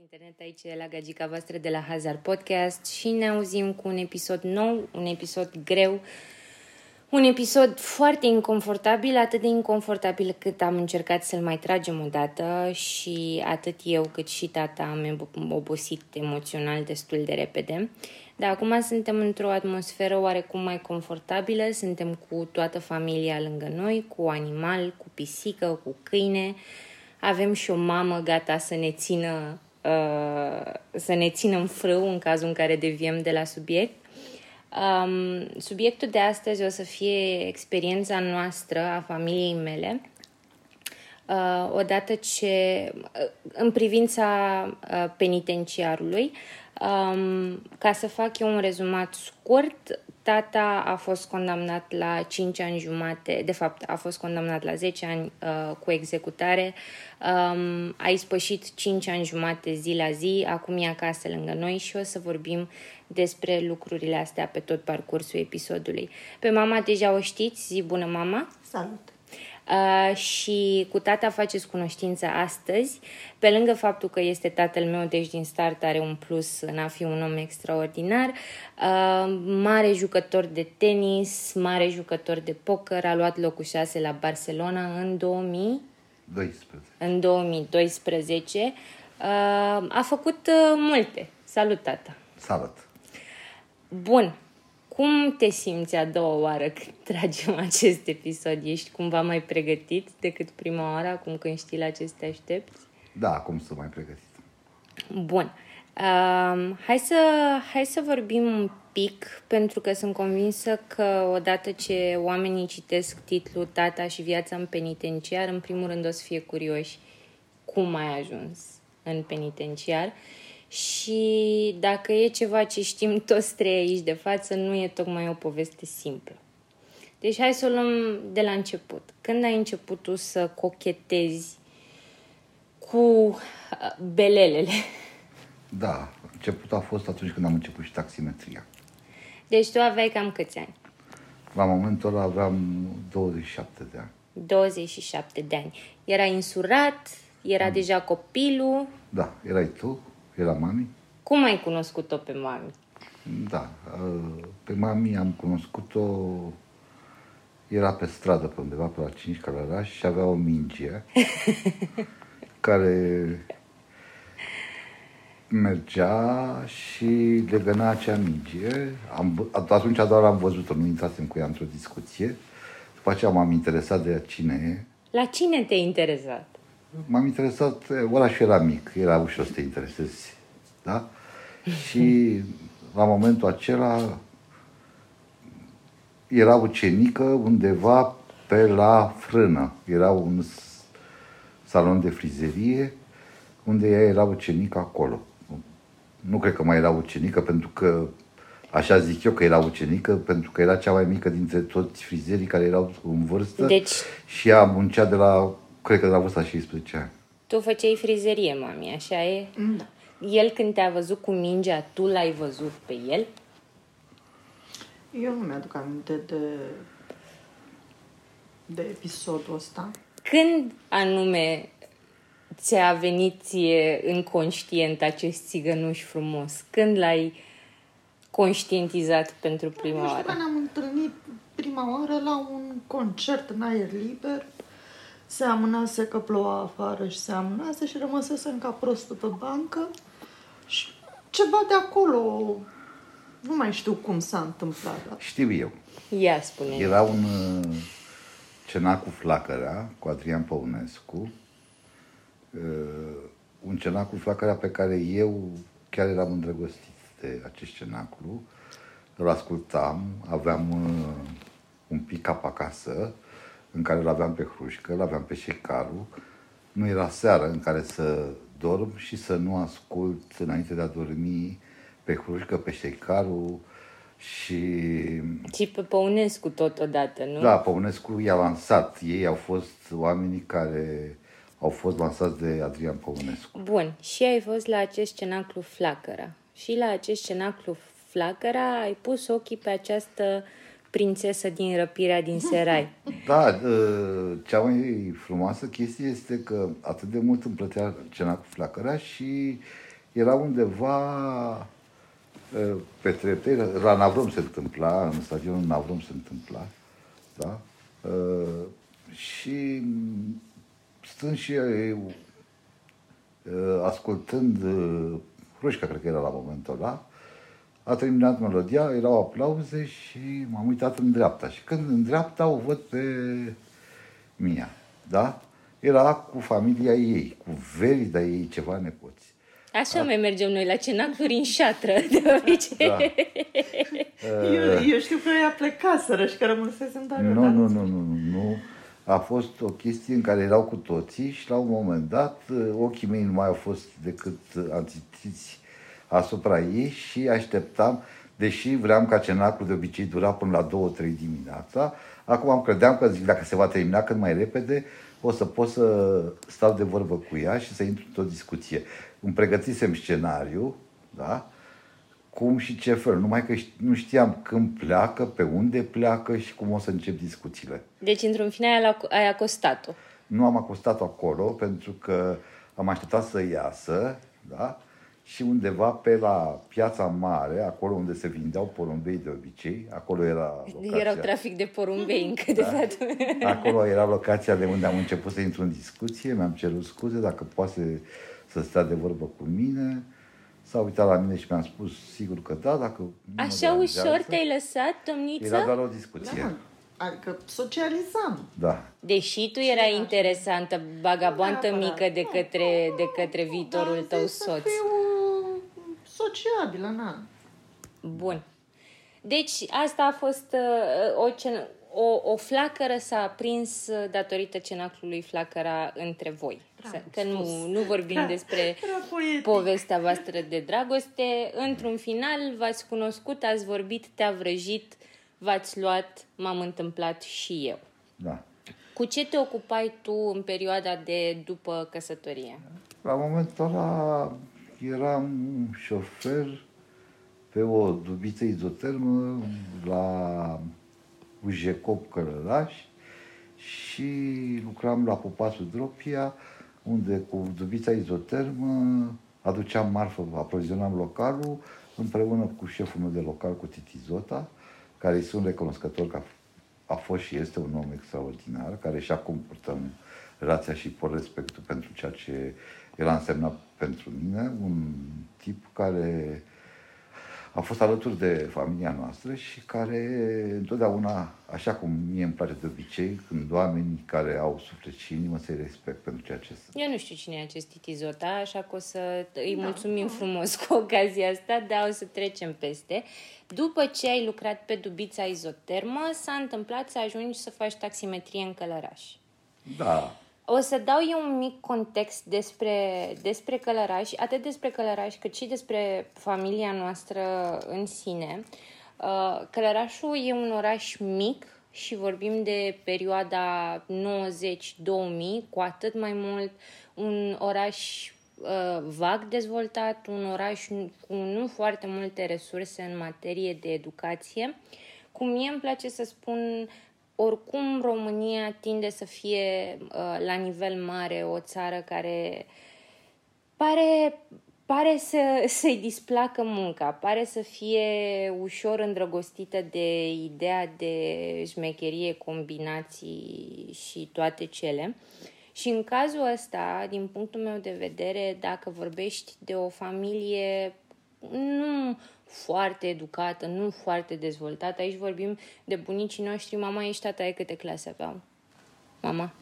internet aici la gagica voastră de la Hazard Podcast și ne auzim cu un episod nou, un episod greu, un episod foarte inconfortabil, atât de inconfortabil cât am încercat să-l mai tragem o dată și atât eu cât și tata am obosit emoțional destul de repede. Dar acum suntem într-o atmosferă oarecum mai confortabilă, suntem cu toată familia lângă noi, cu animal, cu pisică, cu câine, avem și o mamă gata să ne țină uh, să ne țină în frâu în cazul în care deviem de la subiect. Um, subiectul de astăzi o să fie experiența noastră a familiei mele, uh, odată ce, uh, în privința uh, penitenciarului, um, ca să fac eu un rezumat scurt, tata a fost condamnat la 5 ani jumate, de fapt a fost condamnat la 10 ani uh, cu executare, um, a ispășit 5 ani jumate zi la zi, acum e acasă lângă noi și o să vorbim despre lucrurile astea pe tot parcursul episodului. Pe mama deja o știți, zi bună mama! Salut! Uh, și cu tata faceți cunoștință astăzi. Pe lângă faptul că este tatăl meu, deci din start are un plus în a fi un om extraordinar, uh, mare jucător de tenis, mare jucător de poker, a luat locul 6 la Barcelona în 2000. 12. În 2012. Uh, a făcut uh, multe. Salut, tata! Salut! Bun, cum te simți a doua oară când tragem acest episod? Ești cumva mai pregătit decât prima oară, acum când știi la ce te aștepți? Da, acum sunt mai pregătit. Bun. Um, hai, să, hai să vorbim un pic, pentru că sunt convinsă că odată ce oamenii citesc titlul Tata și viața în penitenciar, în primul rând o să fie curioși cum ai ajuns în penitenciar și dacă e ceva ce știm toți trei aici de față, nu e tocmai o poveste simplă. Deci hai să o luăm de la început. Când ai început tu să cochetezi cu uh, belelele? Da, începutul a fost atunci când am început și taximetria. Deci tu aveai cam câți ani? La momentul ăla aveam 27 de ani. 27 de ani. Era insurat, era mm. deja copilul. Da, erai tu, era mami. Cum ai cunoscut-o pe mami? Da, uh, pe mami am cunoscut-o, era pe stradă pe undeva, pe la 5 Călăraș și avea o minge care mergea și legăna acea minge. Am, atunci doar am văzut-o, nu intrasem cu ea într-o discuție. După aceea m-am interesat de cine e. La cine te-ai interesat? M-am interesat, orașul era mic, era ușor să te interesezi, da? Și la momentul acela era ucenică undeva pe la frână. Era un salon de frizerie unde ea era ucenică acolo. Nu cred că mai era ucenică pentru că Așa zic eu că era ucenică, pentru că era cea mai mică dintre toți frizerii care erau în vârstă deci, și ea muncea de la cred că de la vârsta 16 ani. Tu făceai frizerie, mami, așa e? Da. El când te-a văzut cu mingea, tu l-ai văzut pe el? Eu nu mi-aduc aminte de, de episodul ăsta. Când anume ți-a venit ție conștient acest țigănuș frumos? Când l-ai conștientizat pentru prima nu știu, oară? că ne-am întâlnit prima oară la un concert în aer liber se amânase că ploua afară și se amânase și rămăsesem ca prostul pe bancă și ceva de acolo, nu mai știu cum s-a întâmplat. Dar... Știu eu. Ia spune Era un uh, cenac cu flacăra, cu Adrian Păunescu, uh, un cenac cu flacăra pe care eu chiar eram îndrăgostit de acest cenaclu. Îl ascultam, aveam uh, un pick-up acasă, în care îl aveam pe Hrușcă, îl aveam pe Șecaru. Nu era seară în care să dorm și să nu ascult înainte de a dormi pe Hrușcă, pe Șecaru și... Și pe Păunescu totodată, nu? Da, Păunescu i-a lansat. Ei au fost oamenii care au fost lansați de Adrian Păunescu. Bun, și ai fost la acest cenaclu Flacăra. Și la acest cenaclu Flacăra ai pus ochii pe această prințesă din răpirea din Serai. Da, ă, cea mai frumoasă chestie este că atât de mult îmi plătea cena cu flacăra și era undeva uh, pe trepte, la Navrom se întâmpla, în stadionul Navrom se întâmpla, da? Uh, și stând și eu, uh, ascultând uh, Hrușca, cred că era la momentul ăla, a terminat melodia, erau aplauze și m-am uitat în dreapta. Și când în dreapta o văd pe Mia, da? Era cu familia ei, cu verida ei, ceva nepoți. Așa mai mergem noi la cenacuri în șatră, de obicei. Da. Eu, eu știu că ea plecaseră și că rămânsesem doar eu, Nu, dar nu, nu, nu, nu, nu. A fost o chestie în care erau cu toții și la un moment dat uh, ochii mei nu mai au fost decât uh, antițiți asupra ei și așteptam, deși vreau ca cenacul de obicei dura până la 2-3 dimineața, acum am credeam că zic, dacă se va termina cât mai repede, o să pot să stau de vorbă cu ea și să intru într-o discuție. Îmi pregătisem scenariu, da? cum și ce fel. Numai că ști- nu știam când pleacă, pe unde pleacă și cum o să încep discuțiile. Deci, într-un final, ai ac- ai acostat-o. Nu am acostat acolo pentru că am așteptat să iasă, da? Și undeva pe la piața mare, acolo unde se vindeau porumbei de obicei, acolo era locația. Erau trafic de porumbei încă de fapt. Acolo era locația de unde am început să intru în discuție, mi-am cerut scuze dacă poate să stea de vorbă cu mine. S-a uitat la mine și mi-am spus sigur că da, dacă nu mă Așa deranjează. ușor te-ai lăsat, domniță? Era doar o discuție. Da, adică socializam. Da. Deși tu erai interesantă, bagaboantă Neapărat. mică de către, de către viitorul Dar tău zic să soț. fiu sociabilă, na. Bun. Deci asta a fost uh, o, cen- o, o flacără s-a aprins uh, datorită cenaclului flacăra între voi. Bravo Să- Că nu, spus. nu vorbim despre Era poetic. povestea voastră de dragoste. Într-un final v-ați cunoscut, ați vorbit, te-a vrăjit, v-ați luat, m-am întâmplat și eu. Da. Cu ce te ocupai tu în perioada de după căsătorie? La momentul ăla eram șofer pe o dubiță izotermă la Ujecop Călăraș și lucram la Popasul Dropia, unde cu dubița izotermă aduceam marfă, aprovizionam localul împreună cu șeful meu de local, cu Titi Zota, care îi sunt recunoscător că a, a fost și este un om extraordinar, care și acum purtăm relația și por respectul pentru ceea ce el a însemnat pentru mine, un tip care a fost alături de familia noastră și care întotdeauna, așa cum mie îmi place de obicei, când oamenii care au suflet și inimă să-i respect pentru ceea ce sunt. Eu nu știu cine e acest Titi Zota, așa că o să îi mulțumim frumos cu ocazia asta, dar o să trecem peste. După ce ai lucrat pe dubița izotermă, s-a întâmplat să ajungi să faci taximetrie în Călăraș. Da, O să dau eu un mic context despre, despre Călăraș, atât despre Călăraș cât și despre familia noastră în sine. Uh, Călărașul e un oraș mic și vorbim de perioada 90-2000, cu atât mai mult un oraș uh, vag dezvoltat, un oraș cu nu foarte multe resurse în materie de educație. Cum mie îmi place să spun, oricum România tinde să fie uh, la nivel mare o țară care pare, pare să, să-i displacă munca, pare să fie ușor îndrăgostită de ideea de șmecherie, combinații și toate cele. Și în cazul ăsta, din punctul meu de vedere, dacă vorbești de o familie nu foarte educată, nu foarte dezvoltată, aici vorbim de bunicii noștri, mama și tata e câte clase aveau? Mama?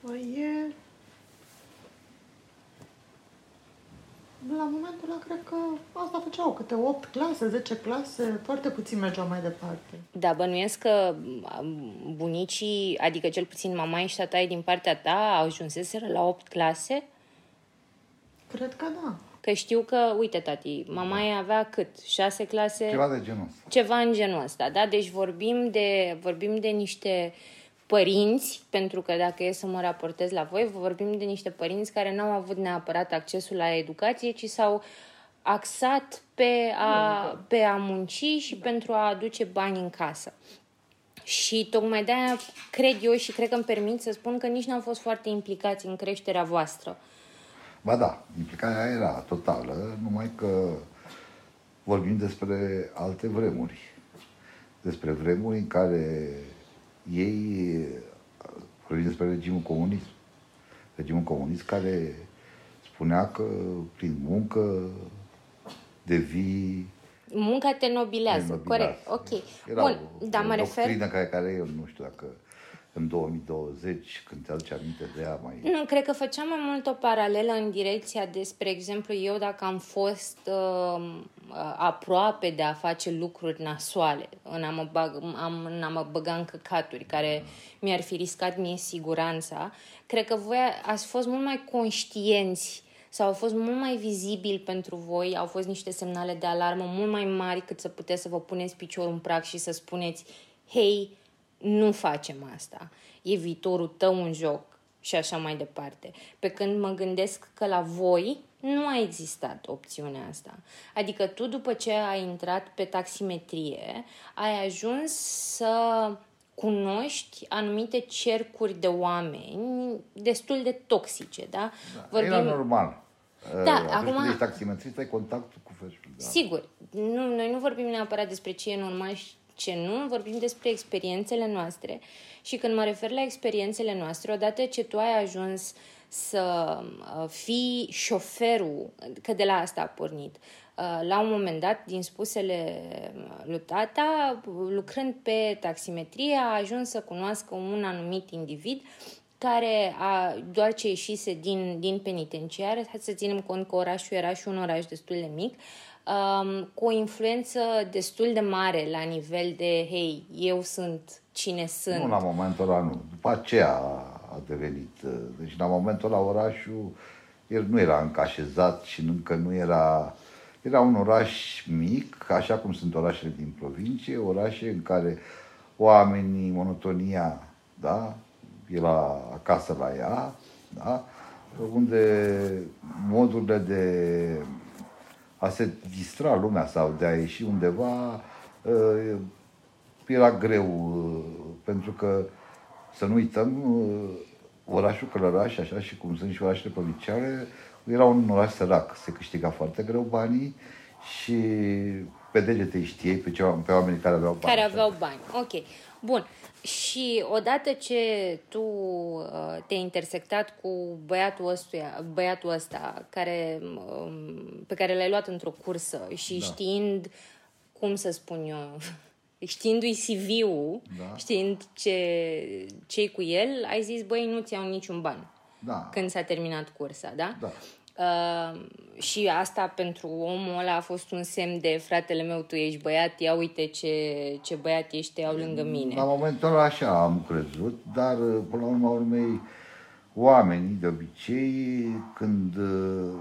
Păi e... La momentul ăla, cred că asta făceau câte 8 clase, 10 clase, foarte puțin mergeau mai departe. Da, bănuiesc că um, bunicii, adică cel puțin mama și tata din partea ta, au ajunseseră la 8 clase? Cred că da. Că știu că, uite, tati, mama ei avea cât? 6 clase? ceva de genul ăsta. ceva în genul ăsta, da? Deci vorbim de, vorbim de niște părinți, pentru că dacă e să mă raportez la voi, vorbim de niște părinți care n-au avut neapărat accesul la educație, ci s-au axat pe a, pe a munci și pentru a aduce bani în casă. Și tocmai de-aia cred eu și cred că îmi permit să spun că nici n-au fost foarte implicați în creșterea voastră. Ba da, implicarea era totală, numai că vorbim despre alte vremuri. Despre vremuri în care ei, vorbim despre regimul comunist, regimul comunist care spunea că prin muncă devii Munca te nobilează, Te nobilează. corect, ok. Era Bun, o, dar o mă refer... doctrină care, care eu nu știu dacă în 2020, când te aduci aminte de ea, mai... Nu, cred că făceam mai mult o paralelă în direcția de, spre exemplu, eu dacă am fost uh, aproape de a face lucruri nasoale, în a mă, bag, am, în a mă băga în căcaturi care mi-ar fi riscat mie siguranța, cred că voi ați fost mult mai conștienți sau au fost mult mai vizibil pentru voi, au fost niște semnale de alarmă mult mai mari cât să puteți să vă puneți piciorul în prag și să spuneți, hei, nu facem asta, e viitorul tău în joc și așa mai departe. Pe când mă gândesc că la voi nu a existat opțiunea asta. Adică tu după ce ai intrat pe taximetrie, ai ajuns să cunoști anumite cercuri de oameni destul de toxice, da? da Era normal. Da, Atunci acum- când ești taximetrist, ai contactul cu feșul. Da. Sigur, nu, noi nu vorbim neapărat despre ce e normal și ce nu, vorbim despre experiențele noastre. Și când mă refer la experiențele noastre, odată ce tu ai ajuns să uh, fii șoferul, că de la asta a pornit, uh, la un moment dat, din spusele lui tata, lucrând pe taximetrie, a ajuns să cunoască un anumit individ care a, doar ce ieșise din, din penitenciar, hai să ținem cont că orașul era și un oraș destul de mic, um, cu o influență destul de mare la nivel de, hei, eu sunt cine sunt. Nu la momentul ăla, nu. După aceea a devenit. uh, Deci la momentul ăla orașul, el nu era încă așezat și încă nu era... Era un oraș mic, așa cum sunt orașele din provincie, orașe în care oamenii, monotonia, da, e la acasă la ea, da, unde modurile de a se distra lumea sau de a ieși undeva uh, era greu, uh, pentru că, să nu uităm, uh, orașul Călăraș, așa și cum sunt și orașele provinciale, era un oraș sărac, se câștiga foarte greu banii și pe degete îi știai pe, ceva, pe oamenii care aveau bani. care așa. aveau bani. Ok. Bun. Și odată ce tu uh, te-ai intersectat cu băiatul, ăstuia, băiatul ăsta care, um, pe care l-ai luat într-o cursă și Da. știind, cum să spun eu, știindu-i CV-ul, Da. știind ce ce cu el, ai zis, băi, nu ți iau niciun ban Da. când s-a terminat cursa, da? Da. Uh, și asta pentru omul ăla a fost un semn de fratele meu, tu ești băiat, ia uite ce, ce băiat ești, te iau lângă mine. La momentul ăla așa am crezut, dar până la urma urmei oamenii de obicei când uh,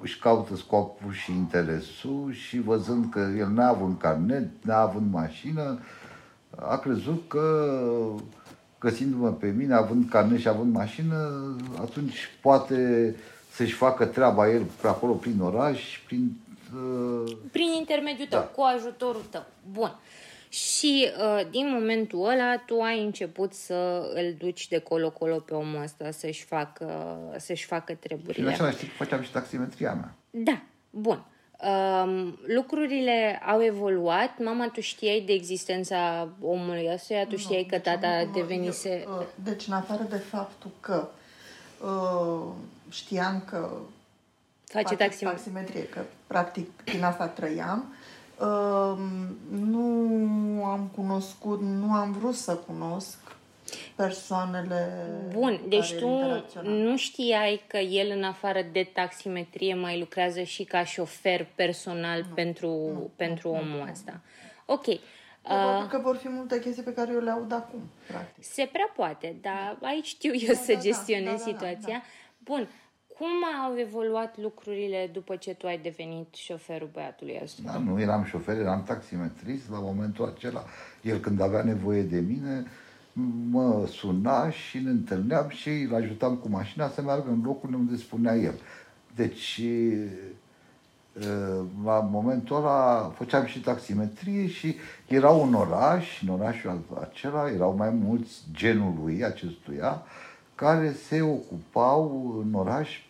își caută scopul și interesul și văzând că el n-a avut carnet, n-a avut mașină, a crezut că găsindu-mă pe mine, având carnet și având mașină, atunci poate să-și facă treaba el pe acolo prin oraș, prin... Uh, Prin intermediul tău, Da. cu ajutorul tău. Bun. Și uh, din momentul ăla tu ai început să îl duci de colo-colo pe omul ăsta să-și facă, să-și facă și în treburile. același timp făceam și taximetria mea. Da, bun. Um, lucrurile au evoluat. Mama, tu știai de existența omului ăstuia? Tu știai că Deci, tata am- devenise... eu, uh, Deci, în afară de faptul că uh, știam că Face fac taximetrie. taximetrie, că practic din asta trăiam, uh, nu am cunoscut, nu am vrut să cunosc persoanele Bun, deci care tu interacționam. nu știai că el, în afară de taximetrie, mai lucrează și ca șofer personal pentru, pentru omul ăsta. Ok. Probabil Uh, că vor fi multe chestii pe care eu le aud acum, practic. se prea poate, dar aici știu eu să da, gestionez da, da, da, situația. Bun. Cum au evoluat lucrurile după ce tu ai devenit șoferul băiatului ăsta? Da, nu eram șofer, eram taximetrist la momentul acela. El când avea nevoie de mine, mă suna și ne întâlneam și îl ajutam cu mașina să meargă în locul unde spunea el. Deci, e, la momentul ăla făceam și taximetrie și era un oraș, în orașul acela erau mai mulți genul lui acestuia, care se ocupau în oraș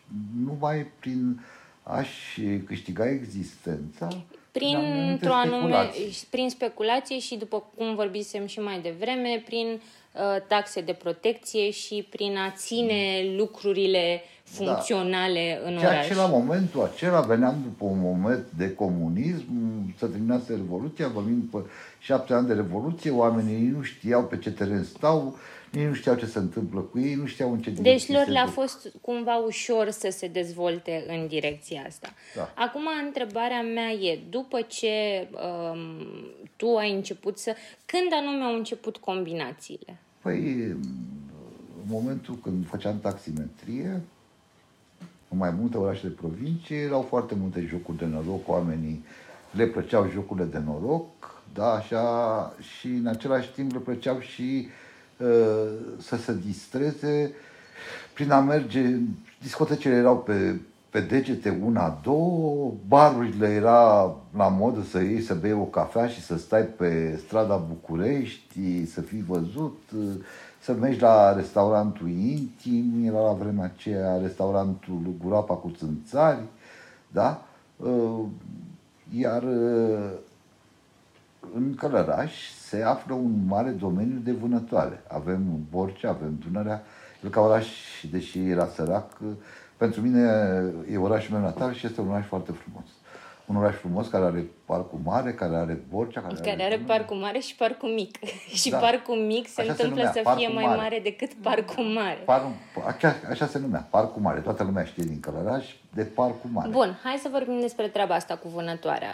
numai prin a-și câștiga existența prin, anumite o anume, speculații. prin speculație și, după cum vorbisem și mai devreme, prin uh, taxe de protecție și prin a ține lucrurile funcționale în Ceea oraș. ce la momentul acela veneam după un moment de comunism, să terminase Revoluția, vorbim după șapte ani de Revoluție, oamenii nu știau pe ce teren stau, nici nu știau ce se întâmplă cu ei, nu știau în ce Deci direcție lor se le-a duc. fost cumva ușor să se dezvolte în direcția asta. Da. Acum, întrebarea mea e, după ce um, tu ai început să... Când anume au început combinațiile? Păi, în momentul când făceam taximetrie, în mai multe orașe de provincie, erau foarte multe jocuri de noroc, oamenii le plăceau jocurile de noroc, da, așa, și în același timp le plăceau și uh, să se distreze prin a merge, discotecile erau pe, pe degete una, două, barurile era la modă să iei să bei o cafea și să stai pe strada București, să fii văzut, să mergi la restaurantul intim, era la vremea aceea restaurantul Gurapa cu țânțari, da? Uh, Iar uh, în Călăraș se află un mare domeniu de vânătoare. Avem Borcea, avem Dunărea. El ca oraș, deși era sărac, pentru mine e orașul meu natal și este un oraș foarte frumos. Un oraș frumos care are parcul mare, care are Borcea, care, Care are Dunărea. parcul mare și parcul mic. și Da. parcul mic se Așa se întâmplă numea, să parcul fie mai mare. mare decât parcul mare. Par, așa, așa se numea, Parcul Mare. Toată lumea știe din Călăraș de Parcul Mare. Bun, hai să vorbim despre treaba asta cu vânătoarea.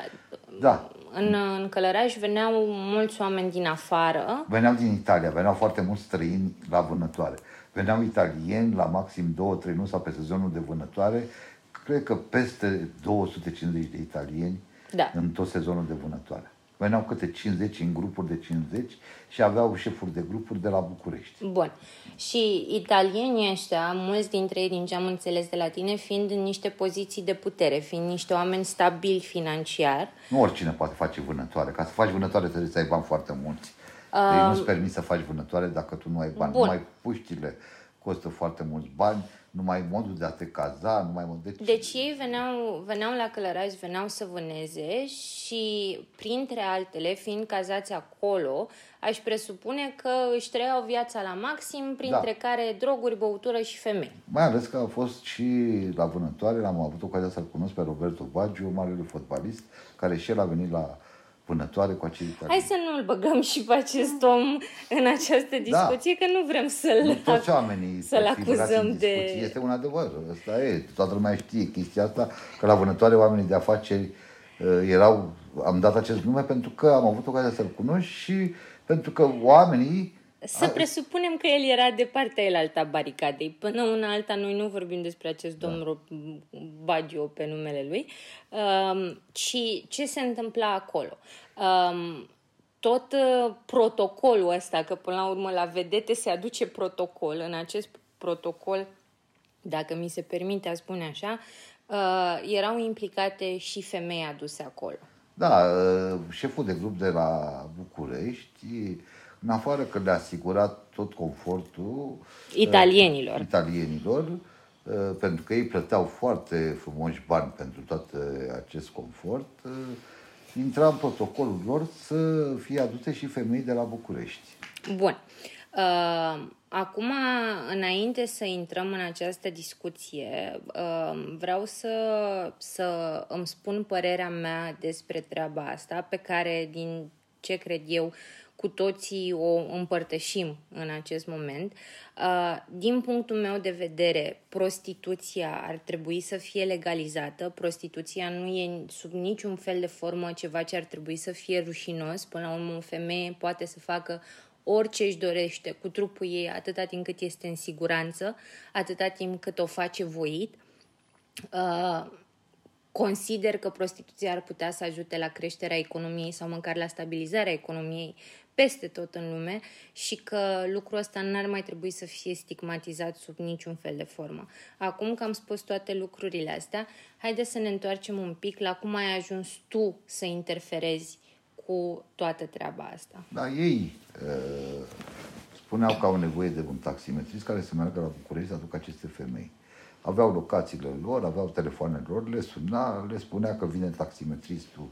Da. În, în Călăraș veneau mulți oameni din afară. Veneau din Italia, veneau foarte mulți străini la vânătoare. Veneau italieni la maxim 2-3 nu sau pe sezonul de vânătoare. Cred că peste 250 de italieni Da. în tot sezonul de vânătoare. Veneau câte 50 în grupuri de 50 și aveau șefuri de grupuri de la București. Bun. Și italienii ăștia, mulți dintre ei, din ce am înțeles de la tine, fiind în niște poziții de putere, fiind niște oameni stabili financiar, Nu oricine poate face vânătoare. Ca să faci vânătoare trebuie să ai bani foarte mulți. Deci nu-ți permis să faci vânătoare dacă tu nu ai bani. Bun. Numai puștile costă foarte mulți bani, numai modul de a te caza, numai modul... Deci, Deci ei veneau, veneau la Călăraș, veneau să vâneze și, printre altele, fiind cazați acolo, aș presupune că își trăiau viața la maxim, printre Da. care droguri, băutură și femei. Mai ales că a fost și la vânătoare, am avut ocazia să-l cunosc pe Roberto Baggio, marele fotbalist, care și el a venit la vânătoare cu acei Hai italieni. să nu-l băgăm și pe acest om în această discuție, că nu vrem Nu să-l... toți oamenii să-l pot fi băgați acuzăm în de- discuții. Este un adevăr, ăsta e. Toată lumea știe chestia asta, că la vânătoare oamenii de afaceri uh, erau, am dat acest nume pentru că am avut ocazia să-l cunosc și pentru că oamenii Să presupunem că el era de partea elaltă a baricadei. Până una alta, noi nu vorbim despre acest domn da. Baggio pe numele lui, um, ci ce se întâmpla acolo. Um, tot uh, protocolul ăsta, că până la urmă la vedete se aduce protocol, în acest protocol, dacă mi se permite a spune așa, uh, erau implicate și femei aduse acolo. Da, uh, șeful de grup de la București, în afară că le-a asigurat tot confortul Italienilor. uh, italienilor, uh, pentru că ei plăteau foarte frumoși bani pentru tot uh, acest confort, uh, intra în protocolul lor să fie aduse și femei de la București. Bun. Uh, acum, înainte să intrăm în această discuție, uh, vreau să, să îmi spun părerea mea despre treaba asta, pe care, din ce cred eu, cu toții o împărtășim în acest moment. Uh, din punctul meu de vedere, prostituția ar trebui să fie legalizată. Prostituția nu e sub niciun fel de formă ceva ce ar trebui să fie rușinos. Până la urmă, o femeie poate să facă orice își dorește cu trupul ei, atâta timp cât este în siguranță, atâta timp cât o face voit. Uh, consider că prostituția ar putea să ajute la creșterea economiei sau măcar la stabilizarea economiei peste tot în lume și că lucrul ăsta n-ar mai trebui să fie stigmatizat sub niciun fel de formă. Acum că am spus toate lucrurile astea, haideți să ne întoarcem un pic la cum ai ajuns tu să interferezi cu toată treaba asta. Da, ei uh, spuneau că au nevoie de un taximetrist care să meargă la București să aducă aceste femei. Aveau locațiile lor, aveau telefoanele lor, le suna, le spunea că vine taximetristul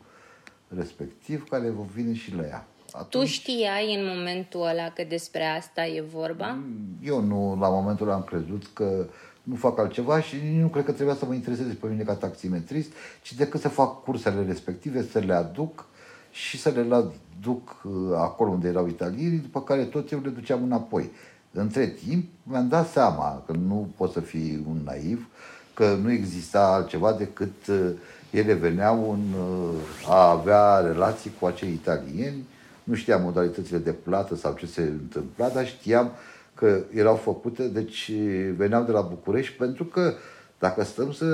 respectiv, care vine și le ia. Atunci, tu știai în momentul ăla că despre asta e vorba? Eu nu, la momentul ăla am crezut că nu fac altceva și nu cred că trebuia să mă intereseze pe mine ca taximetrist, ci decât să fac cursele respective, să le aduc și să le duc uh, acolo unde erau italienii, după care tot eu le duceam înapoi. Între timp mi-am dat seama că nu pot să fii un naiv, că nu exista altceva decât uh, ele veneau în uh, a avea relații cu acei italieni, nu știam modalitățile de plată sau ce se întâmpla, dar știam că erau făcute, deci veneau de la București, pentru că dacă stăm să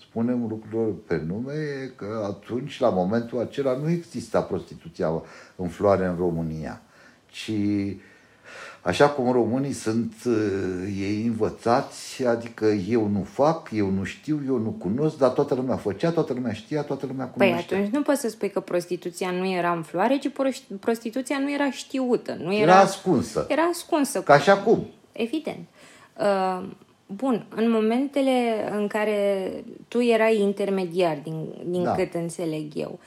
spunem lucrurile pe nume, că atunci, la momentul acela, nu exista prostituția în floare în România, ci Așa cum românii sunt uh, ei învățați, adică eu nu fac, eu nu știu, eu nu cunosc, dar toată lumea făcea, toată lumea știa, toată lumea păi cunoștea. Păi atunci nu poți să spui că prostituția nu era în floare, ci prostituția nu era știută. Nu era, era ascunsă. Era ascunsă. Ca și acum. Evident. Uh, bun, în momentele în care tu erai intermediar, din, din da. cât înțeleg eu,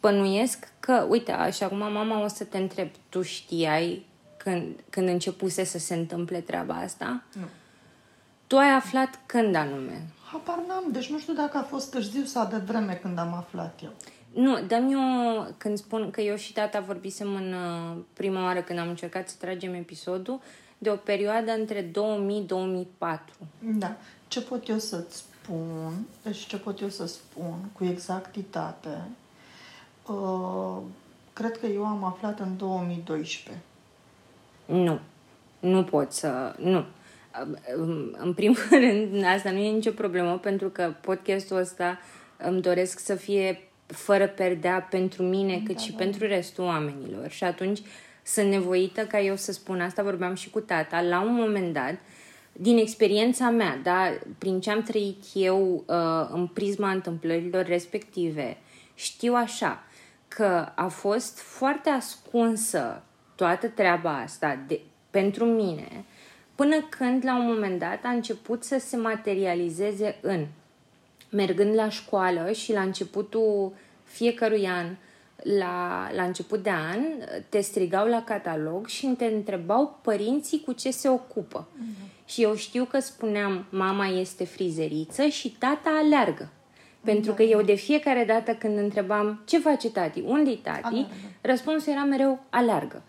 bănuiesc că, uite, așa cum mama o să te întreb, tu știai când, când începuse să se întâmple treaba asta? Nu. Tu ai aflat când anume? Habar n-am, deci nu știu dacă a fost târziu sau de vreme când am aflat eu. Nu, dăm eu, când spun că eu și tata vorbisem în uh, prima oară când am încercat să tragem episodul, de o perioadă între 2000-2004. Da. Ce pot eu să-ți spun, deci ce pot eu să spun cu exactitate, uh, cred că eu am aflat în 2012. Nu. Nu pot să... Nu. În primul rând, asta nu e nicio problemă, pentru că podcastul ăsta îmi doresc să fie fără perdea pentru mine, da, cât da, și da. pentru restul oamenilor. Și atunci sunt nevoită ca eu să spun asta, vorbeam și cu tata, la un moment dat, din experiența mea, da, prin ce am trăit eu uh, în prisma întâmplărilor respective, știu așa, că a fost foarte ascunsă toată treaba asta de, pentru mine, până când la un moment dat a început să se materializeze în mergând la școală și la începutul fiecărui an, la, la început de an, te strigau la catalog și te întrebau părinții cu ce se ocupă. Uh-huh. Și eu știu că spuneam, mama este frizeriță și tata aleargă. Pentru că eu de fiecare dată când întrebam ce face tati, unde-i tati, Alargă. răspunsul era mereu aleargă.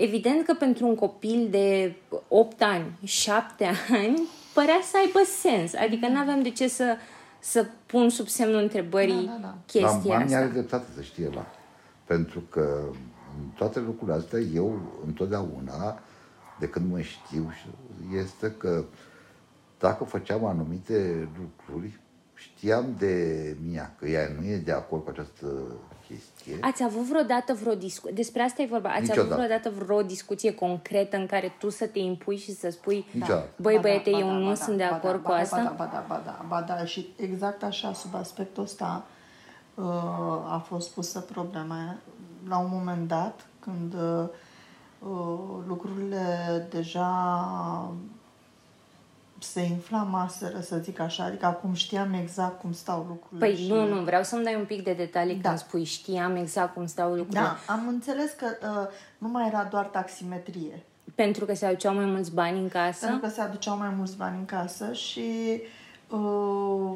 Evident că pentru un copil de 8 ani, 7 ani, părea să aibă sens. Adică nu aveam de ce să, să pun sub semnul întrebării da, da, da. chestia Dar asta. are dreptate să știe la. Pentru că în toate lucrurile astea, eu întotdeauna, de când mă știu, este că dacă făceam anumite lucruri, știam de mea că ea nu e de acord cu această chestie. Ați avut vreodată vreo discuție, despre asta e vorba, ați Niciodată. avut vreodată vreo discuție concretă în care tu să te impui și să spui Niciodată. băi ba băiete, da, eu ba nu da, sunt de acord ba cu asta? Ba da, ba da, ba da, ba da, și exact așa, sub aspectul ăsta uh, a fost pusă problema la un moment dat, când uh, lucrurile deja se inflamaseră, să zic așa, adică acum știam exact cum stau lucrurile. Păi și... nu, nu, vreau să-mi dai un pic de detalii da. când spui știam exact cum stau lucrurile. Da, am înțeles că uh, nu mai era doar taximetrie. Pentru că se aduceau mai mulți bani în casă? Pentru că se aduceau mai mulți bani în casă și uh,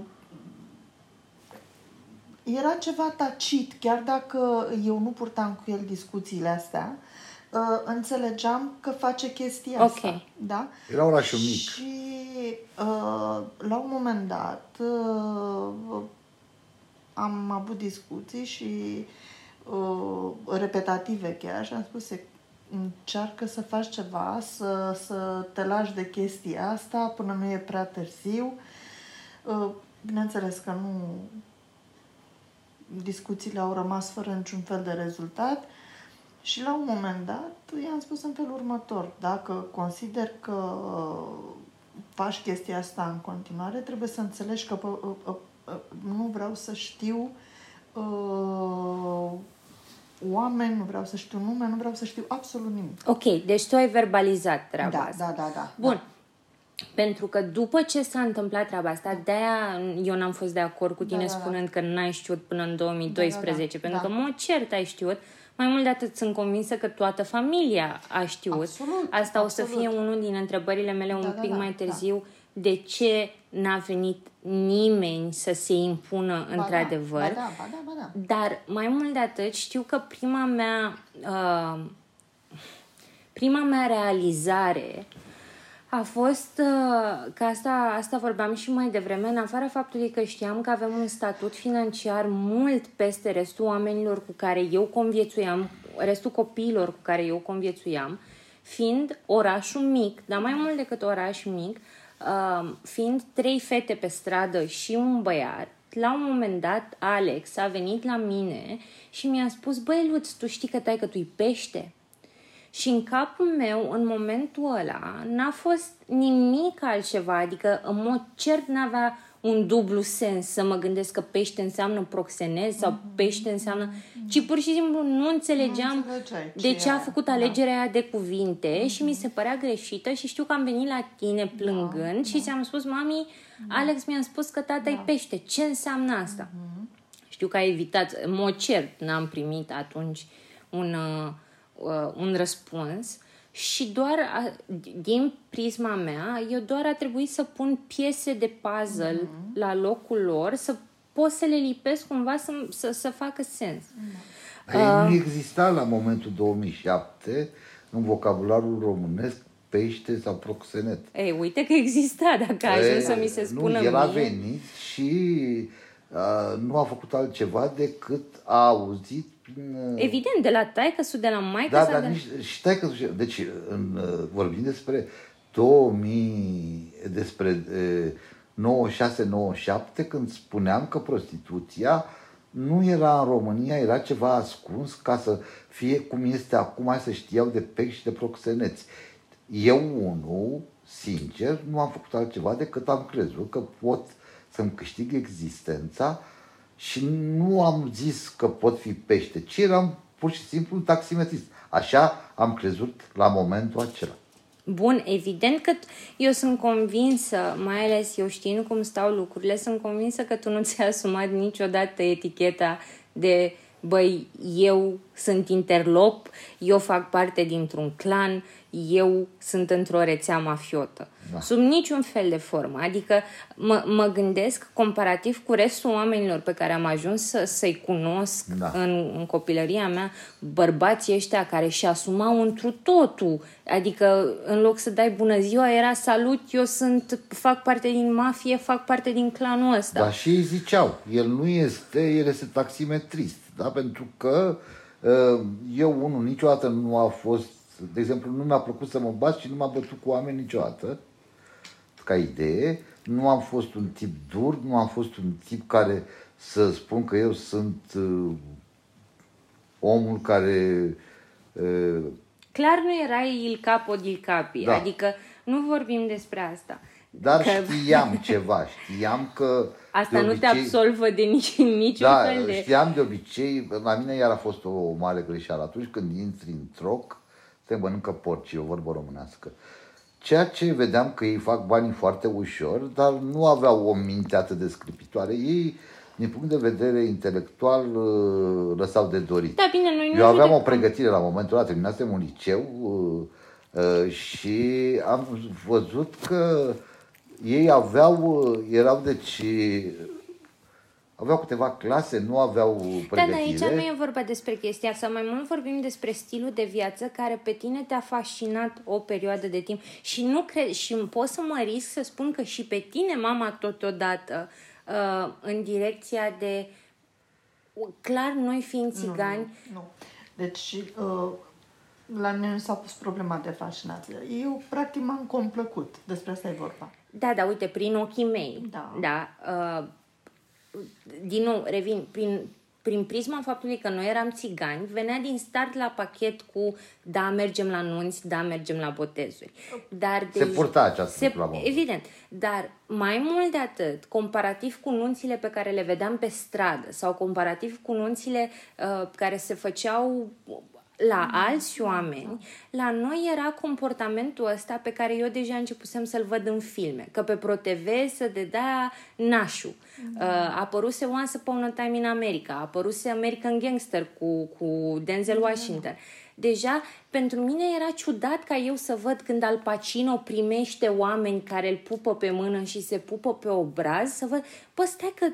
era ceva tacit, chiar dacă eu nu purtam cu el discuțiile astea, uh, înțelegeam că face chestia okay. asta. Da? Era orașul mic. Și uh, la un moment dat uh, am avut discuții și uh, repetative chiar și am spus încearcă să faci ceva, să, să te lași de chestia asta până nu e prea târziu. Uh, bineînțeles că nu discuțiile au rămas fără niciun fel de rezultat și la un moment dat i-am spus în felul următor, dacă consider că faci chestia asta în continuare, trebuie să înțelegi că nu vreau să știu oameni, nu vreau să știu nume, nu vreau să știu absolut nimic. Ok, deci tu ai verbalizat treaba Da, asta. da, da, da. Bun. Pentru că după ce s-a întâmplat treaba asta, de-aia eu n-am fost de acord cu tine Da, da, da. spunând că n-ai știut până în 2012, Da, da, da. pentru Da. că mă cert ai știut. Mai mult de atât, sunt convinsă că toată familia a știut. Absolut, Asta o să absolut. fie unul din întrebările mele un Da, pic da, da, mai da. târziu. De ce n-a venit nimeni să se impună Ba într-adevăr? Da, ba da, ba da, ba da. Dar mai mult de atât, știu că prima mea uh, prima mea realizare a fost uh, că asta, asta vorbeam și mai devreme, în afara faptului că știam că avem un statut financiar mult peste restul oamenilor cu care eu conviețuiam, restul copiilor cu care eu conviețuiam, fiind orașul mic, dar mai mult decât oraș mic, uh, fiind trei fete pe stradă și un băiat, la un moment dat Alex a venit la mine și mi-a spus, băi Luț, tu știi că tai că tu pește? Și în capul meu, în momentul ăla, n-a fost nimic altceva, adică în mod cert n-avea un dublu sens să mă gândesc că pește înseamnă proxenez sau pește înseamnă... Ci pur și simplu nu înțelegeam Nu înțelegeai de ce ce a e făcut aia. alegerea aia de cuvinte și mi se părea greșită și știu că am venit la tine plângând și ți-am spus, mami, Alex mi-a spus că tata e pește. Ce înseamnă asta? Știu că ai evitat, în mod cert, n-am primit atunci un, uh, uh, un răspuns și doar a, din prisma mea, eu doar a trebuit să pun piese de puzzle la locul lor, să pot să le lipesc cumva să, să, să facă sens. Dar nu exista la momentul 2007 în vocabularul românesc pește sau proxenet. Ei, uite că exista, dacă a ajuns să mi se spună nu, el a mie. venit și uh, nu a făcut altceva decât a auzit prin... uh, Evident, de la taică de la maică Da, sau dar de... nici, și stai că, deci, în, uh, vorbim despre 2000, despre uh, 96-97, când spuneam că prostituția nu era în România, era ceva ascuns ca să fie cum este acum, hai să știau de pești și de proxeneți. Eu, unul, sincer, nu am făcut altceva decât am crezut că pot să-mi câștig existența și nu am zis că pot fi pește, ci eram pur și simplu un taximetrist. Așa am crezut la momentul acela. Bun, evident că t- eu sunt convinsă, mai ales eu știind cum stau lucrurile, sunt convinsă că tu nu ți-ai asumat niciodată eticheta de băi, eu sunt interlop, eu fac parte dintr-un clan, eu sunt într-o rețea mafiotă. Da. Sub niciun fel de formă. Adică mă, mă gândesc comparativ cu restul oamenilor pe care am ajuns să, să-i cunosc Da. în, în copilăria mea, bărbații ăștia care și asumau întru totul. Adică în loc să dai bună ziua, era salut, eu sunt, fac parte din mafie, fac parte din clanul ăsta. Dar și ei ziceau, el nu este, el este taximetrist, da? pentru că uh, eu, unul, niciodată nu a fost, de exemplu, nu mi-a plăcut să mă bat și nu m-a bătut cu oameni niciodată, ca idee. Nu am fost un tip dur, nu am fost un tip care să spun că eu sunt uh, omul care uh, Clar nu erai il capo di capi, Da. adică nu vorbim despre asta. Dar Că- știam ceva, știam că... Asta de nu te obicei- absolvă de nici, niciun Da, fel de... știam de obicei, la mine iar a fost o mare greșeală. Atunci când intri în troc, te mănâncă porci, o vorbă românească. Ceea ce vedeam că ei fac banii foarte ușor, dar nu aveau o minte atât de scripitoare. Ei, din punct de vedere intelectual, uh, lăsau de dorit. Da, bine, noi nu Eu aveam o judecăm. pregătire la momentul ăla, terminasem un liceu uh, uh, și am văzut că ei aveau, uh, erau deci, aveau câteva clase, nu aveau Da, dar pregătire. aici nu e vorba despre chestia asta, mai mult vorbim despre stilul de viață care pe tine te-a fascinat o perioadă de timp și nu cred și pot să mă risc să spun că și pe tine mama totodată uh, în direcția de clar noi fiind țigani Nu. Deci, uh, la mine nu s-a pus problema de fascinație. Eu, practic, m-am complăcut. Despre asta e vorba. Da, da, uite, prin ochii mei. Da. da uh, din nou, revin, prin prin prisma faptului că noi eram țigani, venea din start la pachet cu da, mergem la nunți, da, mergem la botezuri. Dar Se purta această se, problemă. Evident, dar mai mult de atât, comparativ cu nunțile pe care le vedeam pe stradă sau comparativ cu nunțile uh, care se făceau la alți oameni, la noi era comportamentul ăsta pe care eu deja începusem să-l văd în filme. Că pe ProTV se dădea nașul. Uh, a apăruse Once Upon a Time in America, a apăruse American Gangster cu, cu Denzel Washington. Deja, pentru mine era ciudat ca eu să văd când Al Pacino primește oameni care îl pupă pe mână și se pupă pe obraz, să văd, bă, stai că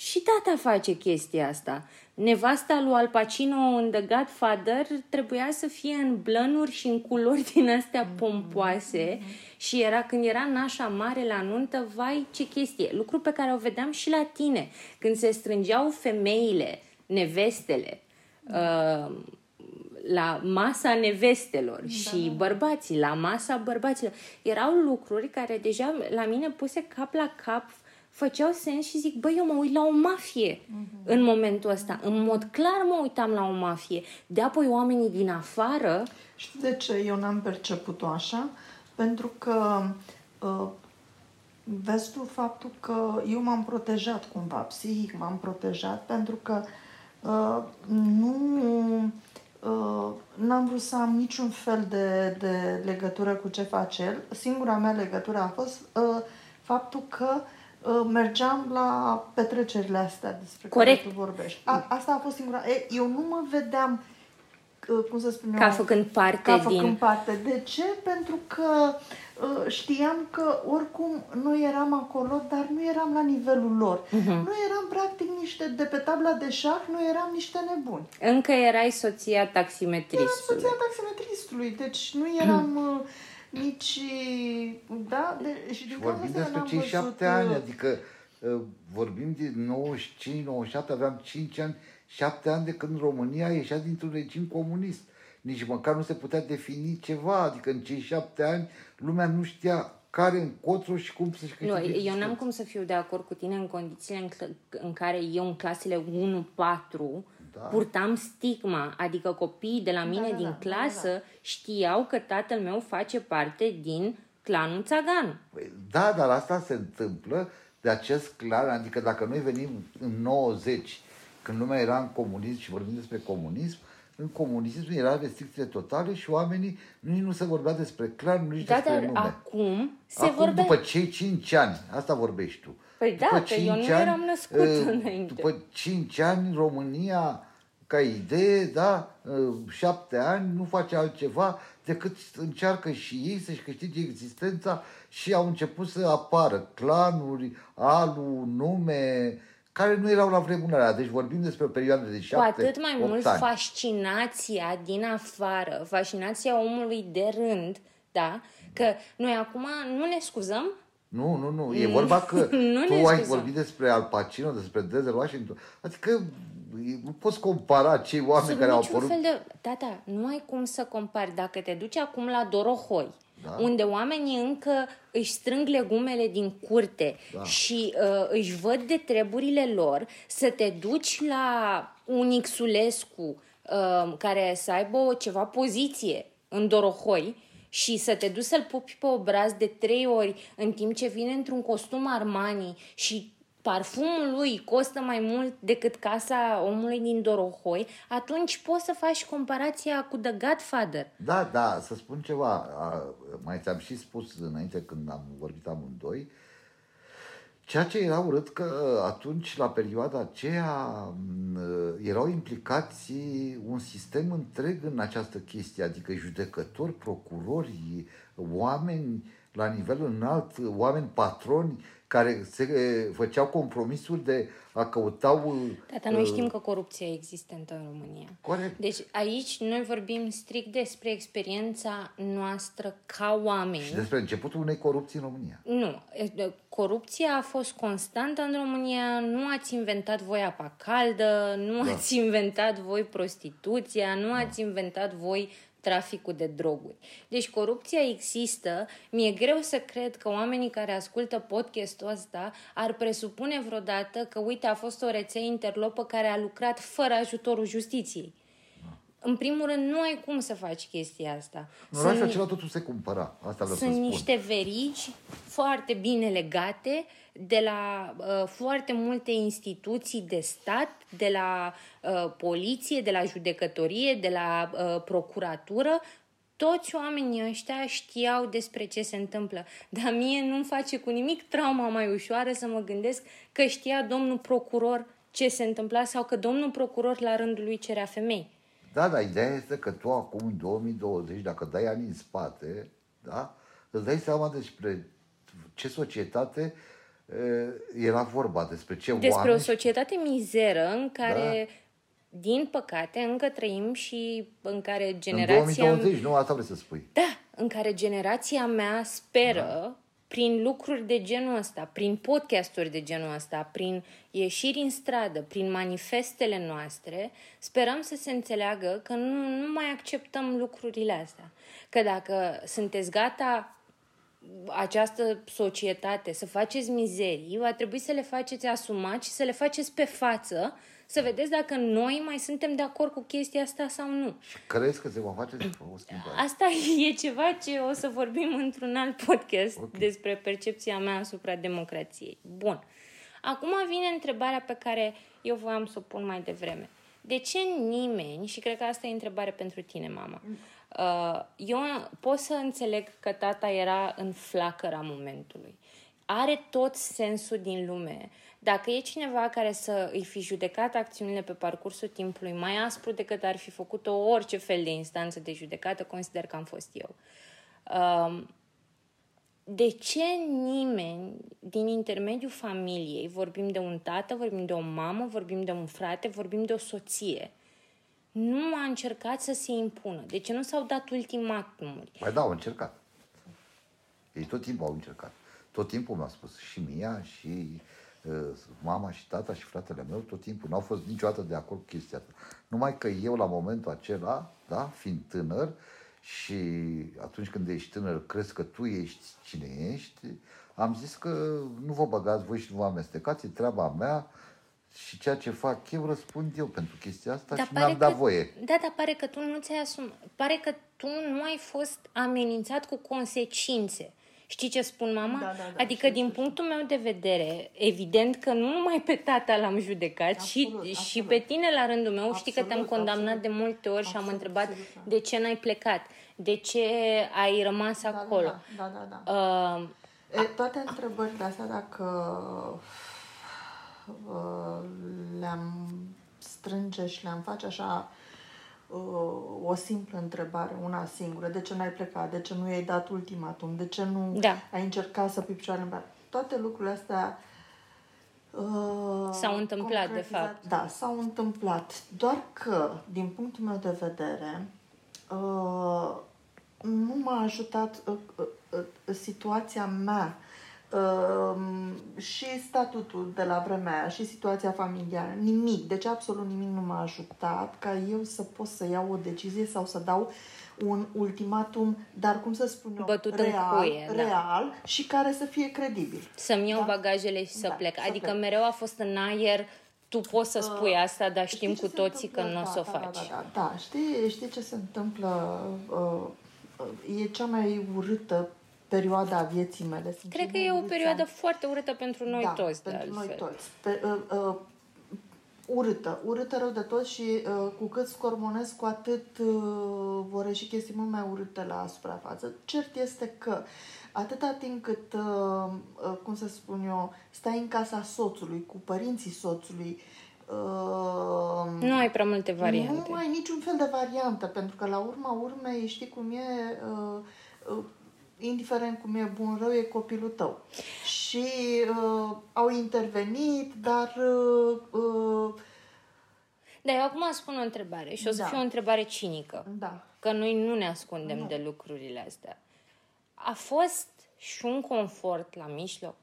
și tata face chestia asta. Nevasta lui Al Pacino în The Godfather trebuia să fie în blănuri și în culori din astea pompoase și era când era nașa mare la nuntă, vai ce chestie. Lucru pe care o vedeam și la tine. Când se strângeau femeile, nevestele, uh, la masa nevestelor da. și bărbații, la masa bărbaților. Erau lucruri care deja la mine puse cap la cap făceau sens și zic, băi, eu mă uit la o mafie uh-huh. în momentul ăsta. În mod clar mă uitam la o mafie. De apoi oamenii din afară... Știi de ce eu n-am perceput-o așa? Pentru că uh, vezi tu faptul că eu m-am protejat cumva, psihic m-am protejat, pentru că uh, nu uh, n-am vrut să am niciun fel de, de legătură cu ce face el. Singura mea legătură a fost uh, faptul că uh, mergeam la petrecerile astea despre Corect. care tu vorbești. A, asta a fost singura. E, eu nu mă vedeam, uh, cum să spun eu, Ca făcând parte ca din... făcând parte. De ce? Pentru că uh, știam că oricum noi eram acolo, dar nu eram la nivelul lor. Mhm. Uh-huh. Noi eram practic niște, de pe tabla de șah, noi eram niște nebuni. Încă erai soția Eram taximetristului. soția taximetristului, deci nu eram uh, nici... Da? De, și din Și cauza vorbim asta despre n-am cei văzut, șapte uh, ani, adică uh, vorbim de 95-97, aveam 5 ani, 7 ani de când România ieșea dintr-un regim comunist. Nici măcar nu se putea defini ceva, adică în cei șapte ani lumea nu știa care încotro și cum să-și Nu, câștige eu n-am existența. cum să fiu de acord cu tine în condițiile în, cl- în care eu în clasele 1-4 Da. purtam stigma, adică copiii de la mine da, din da, da, clasă știau că tatăl meu face parte din clanul Țagan. Păi, Da, dar asta se întâmplă de acest clar, adică dacă noi venim în 90, când lumea era în comunism și vorbim despre comunism, în comunism era restricție totale și oamenii nici nu se vorbea despre clar, nici Da, despre dar nume. acum se Acum, vorbea... după cei 5 ani, asta vorbești tu. Păi da, După că eu cinci nu eram născut uh, înainte. După 5 ani, România, ca idee, da, uh, 7 ani, nu face altceva decât încearcă și ei să-și câștige existența și au început să apară clanuri, alu, nume, care nu erau la vremurile alea. Deci vorbim despre o perioadă de Cu 7 atât mai mult ani. fascinația din afară, fascinația omului de rând, da? Că noi acum nu ne scuzăm, Nu, nu, nu. E vorba că Nu tu ne ai scuzăm. vorbit despre Al Pacino, despre Denzel Washington. Adică nu poți compara cei oameni sub care au niciun apărut. fel de... Tata, nu ai cum să compari. Dacă te duci acum la Dorohoi, Da. unde oamenii încă își strâng legumele din curte Da. și uh, își văd de treburile lor, să te duci la un Xulescu uh, care să aibă o ceva poziție în Dorohoi și să te duci să-l pupi pe obraz de trei ori în timp ce vine într-un costum Armani și parfumul lui costă mai mult decât casa omului din Dorohoi, atunci poți să faci comparația cu The Godfather. Da, da, să spun ceva. A, mai ți-am și spus înainte când am vorbit amândoi. Ceea ce era urât că atunci, la perioada aceea, m, erau implicați un sistem întreg în această chestie, adică judecători, procurori, oameni la nivel înalt, oameni patroni care se făceau compromisuri de a căuta... Tata, noi știm că corupția e existentă în România. Corect. Deci aici noi vorbim strict despre experiența noastră ca oameni. Și despre începutul unei corupții în România. Nu. e- Corupția a fost constantă în România, nu ați inventat voi apa caldă, nu da. ați inventat voi prostituția, nu ați inventat voi traficul de droguri. Deci corupția există. Mi-e greu să cred că oamenii care ascultă podcastul ăsta ar presupune vreodată că, uite, a fost o rețea interlopă care a lucrat fără ajutorul justiției. În primul rând, nu ai cum să faci chestia asta. În orașul acela totul se cumpăra. Asta vreau sunt să spun. niște verigi foarte bine legate de la uh, foarte multe instituții de stat, de la uh, poliție, de la judecătorie, de la uh, procuratură. Toți oamenii ăștia știau despre ce se întâmplă. Dar mie nu-mi face cu nimic trauma mai ușoară să mă gândesc că știa domnul procuror ce se întâmpla sau că domnul procuror la rândul lui cerea femei. Da, dar ideea este că tu acum, în 2020, dacă dai ani în spate, da, îți dai seama despre ce societate e, era vorba, despre ce Despre oameni... o societate mizeră în care, da. din păcate, încă trăim și în care În generația... 2020, nu? Asta vrei să spui. Da, în care generația mea speră, da. prin lucruri de genul ăsta, prin podcasturi de genul ăsta, prin ieșiri în stradă, prin manifestele noastre, sperăm să se înțeleagă că nu, nu mai acceptăm lucrurile astea. Că dacă sunteți gata această societate, să faceți mizerii, va trebui să le faceți asumat și să le faceți pe față, să vedeți dacă noi mai suntem de acord cu chestia asta sau nu. Și crezi că se va face o schimbare? Asta e ceva ce o să vorbim într-un alt podcast okay. despre percepția mea asupra democrației. Bun. Acum vine întrebarea pe care eu voiam să o pun mai devreme. De ce nimeni, și cred că asta e întrebare pentru tine, mama, uh, eu pot să înțeleg că tata era în flacăra momentului. Are tot sensul din lume. Dacă e cineva care să îi fi judecat acțiunile pe parcursul timpului mai aspru decât ar fi făcut-o orice fel de instanță de judecată, consider că am fost eu. Uh, de ce nimeni din intermediul familiei, vorbim de un tată, vorbim de o mamă, vorbim de un frate, vorbim de o soție, nu a încercat să se impună? De ce nu s-au dat ultimatumuri? Păi da, au încercat. Ei tot timpul au încercat. Tot timpul mi-a spus și mia și uh, mama și tata și fratele meu, tot timpul n-au fost niciodată de acord cu chestia asta. Numai că eu la momentul acela, da, fiind tânăr, și atunci când ești tânăr, crezi că tu ești cine ești, am zis că nu vă băgați voi și nu vă amestecați, e treaba mea și ceea ce fac eu răspund eu pentru chestia asta Dar și pare mi-am dat că- voie. Da, dar pare că tu nu ți-ai asumat. Pare că tu nu ai fost amenințat cu consecințe. Știi ce spun, mama? Da, da, da, adică, știu, din știu, punctul meu de vedere, evident că nu numai pe tata l-am judecat, Absolut, și, și absolut. pe tine la rândul meu. Știi că te-am Absolut, condamnat absolut. de multe ori și am Absolut, întrebat sigur, da. de ce n-ai plecat, de ce ai rămas Da, acolo. Da, da, da. da. Uh, E, toate întrebările astea, dacă uh, le-am strânge și le-am face așa uh, o simplă întrebare, una singură, de ce n-ai plecat, de ce nu i-ai dat ultimatum, de ce nu Da. ai încercat să pui picioarele în bar. Toate lucrurile astea uh, S-au întâmplat, de concretizat- fapt. Da, s-au întâmplat. Doar că, din punctul meu de vedere, uh, nu m-a ajutat uh, uh, uh, situația mea uh, și statutul de la vremea aia și situația familială. Nimic, deci absolut nimic nu m-a ajutat ca eu să pot să iau o decizie sau să dau un ultimatum, dar cum să spun eu, Bătut în real, cuie, da. real și care să fie credibil. să-mi iau Da. bagajele și să Da, plec. să Adică plec. mereu a fost în aer, tu poți să spui asta, dar știm Știi cu ce se toții că întâmplă? nu o să o Da, da, faci. Da, da, da. Știi, știi ce se întâmplă? Uh, uh, e cea mai urâtă perioada a vieții mele. Sunt Cred cei că mai e o urâți perioadă ani. foarte urâtă pentru noi da, toți, de pentru noi altfel. toți. Pe, uh, uh, urâtă, urâtă rău de tot și uh, cu cât scormonesc, cu atât uh, vor ieși chestii mult mai urâte la suprafață. Cert este că atâta timp cât, uh, uh, cum să spun eu, stai în casa soțului, cu părinții soțului, uh, Nu ai prea multe variante. nu ai niciun fel de variantă, pentru că la urma urmei, știi cum e, uh, uh, indiferent cum e bun rău, e copilul tău. Și uh, au intervenit, dar uh, uh, Dar eu acum spun o întrebare și o să Da. fie o întrebare cinică. da. Că noi nu ne ascundem de lucrurile astea. A fost și un confort la mijloc?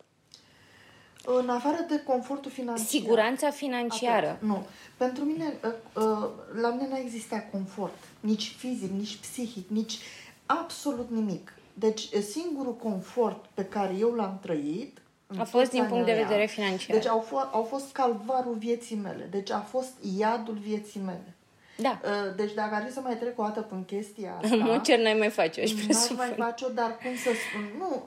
În afară de confortul financiar. Siguranța financiară. Atât. Nu. Pentru mine, uh, uh, la mine n-a existat confort. Nici fizic, nici psihic, nici absolut nimic. Deci singurul confort pe care eu l-am trăit în A fost toți din punct de anii vedere ăia, financiar. Deci au, f- au fost calvarul vieții mele. Deci a fost iadul vieții mele. Da. Uh, Deci dacă ar fi să mai trec o dată prin chestia asta... În mod cer n-ai mai face, aș N-aș presupun. mai face-o, dar cum să spun, nu,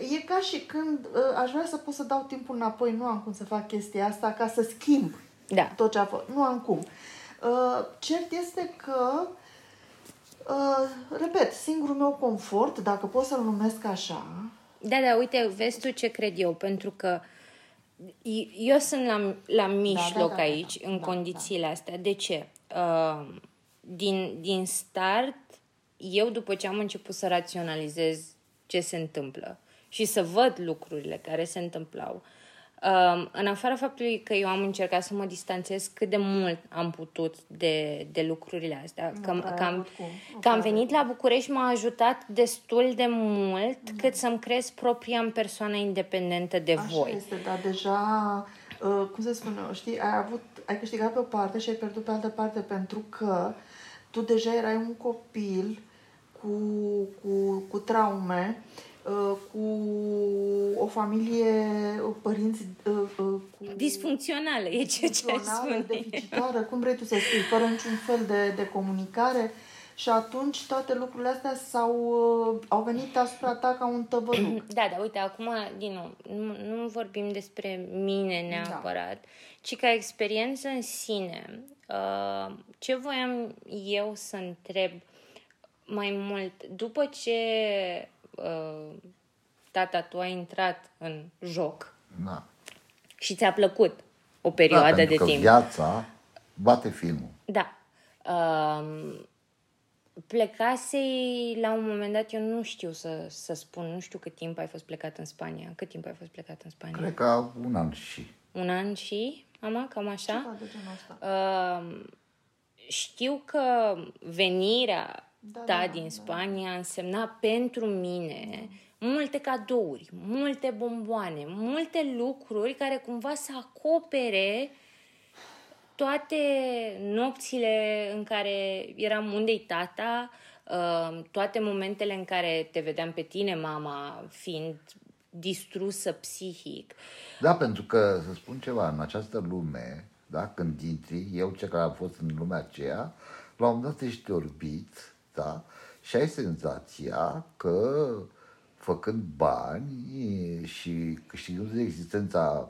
uh, e ca și când uh, aș vrea să pot să dau timpul înapoi, nu am cum să fac chestia asta ca să schimb Da. tot ce a fost, nu am cum. Uh, Cert este că, uh, repet, singurul meu confort, dacă pot să-l numesc așa, Da, da, uite, vezi tu ce cred eu, pentru că eu sunt la, la mijloc da, da, aici, da, în da, condițiile astea. De ce? Uh, din, din start, eu după ce am început să raționalizez ce se întâmplă și să văd lucrurile care se întâmplau, uh, în afara faptului că eu am încercat să mă distanțez cât de mult am putut de, de lucrurile astea, că, prea ai că, am, avut cum. Nu că am prea venit la București m-a ajutat destul de mult cât să-mi crez propria în persoană independentă de așa voi. este, dar deja, uh, cum se spune, știi, ai, avut, ai câștigat pe o parte și ai pierdut pe altă parte pentru că tu deja erai un copil cu, cu, cu traume, uh, cu o familie, uh, părinți uh, uh, cu Disfuncțională e ceea ce aș funcțională, spune. deficitară, cum vrei tu să spui, fără niciun fel de, de comunicare și atunci toate lucrurile astea s-au, uh, au venit asupra ta ca un tăvăluc. Da, da, uite, acum, din nou, nu, nu vorbim despre mine neapărat, da. ci ca experiență în sine. Uh, ce voiam eu să întreb mai mult, după ce uh, tata tu a intrat în joc Da. și ți-a plăcut o da, perioadă pentru de că timp. viața bate filmul. Da. Um, plecasei la un moment dat, eu nu știu să, să spun, nu știu cât timp ai fost plecat în Spania. Cât timp ai fost plecat în Spania? Cred că un an și. Un an și, mama, cam așa? Ceva de genul ăsta. Uh, știu că venirea Da, ta da, din da. Spania însemna pentru mine multe cadouri, multe bomboane, multe lucruri care cumva să acopere toate nopțile în care eram unde tata, uh, toate momentele în care te vedeam pe tine, mama, fiind distrusă psihic. Da, pentru că, să spun ceva, în această lume, da, când intri, eu ce care am fost în lumea aceea, la un moment dat ești orbit, da, și ai senzația că făcând bani și câștigând de existența,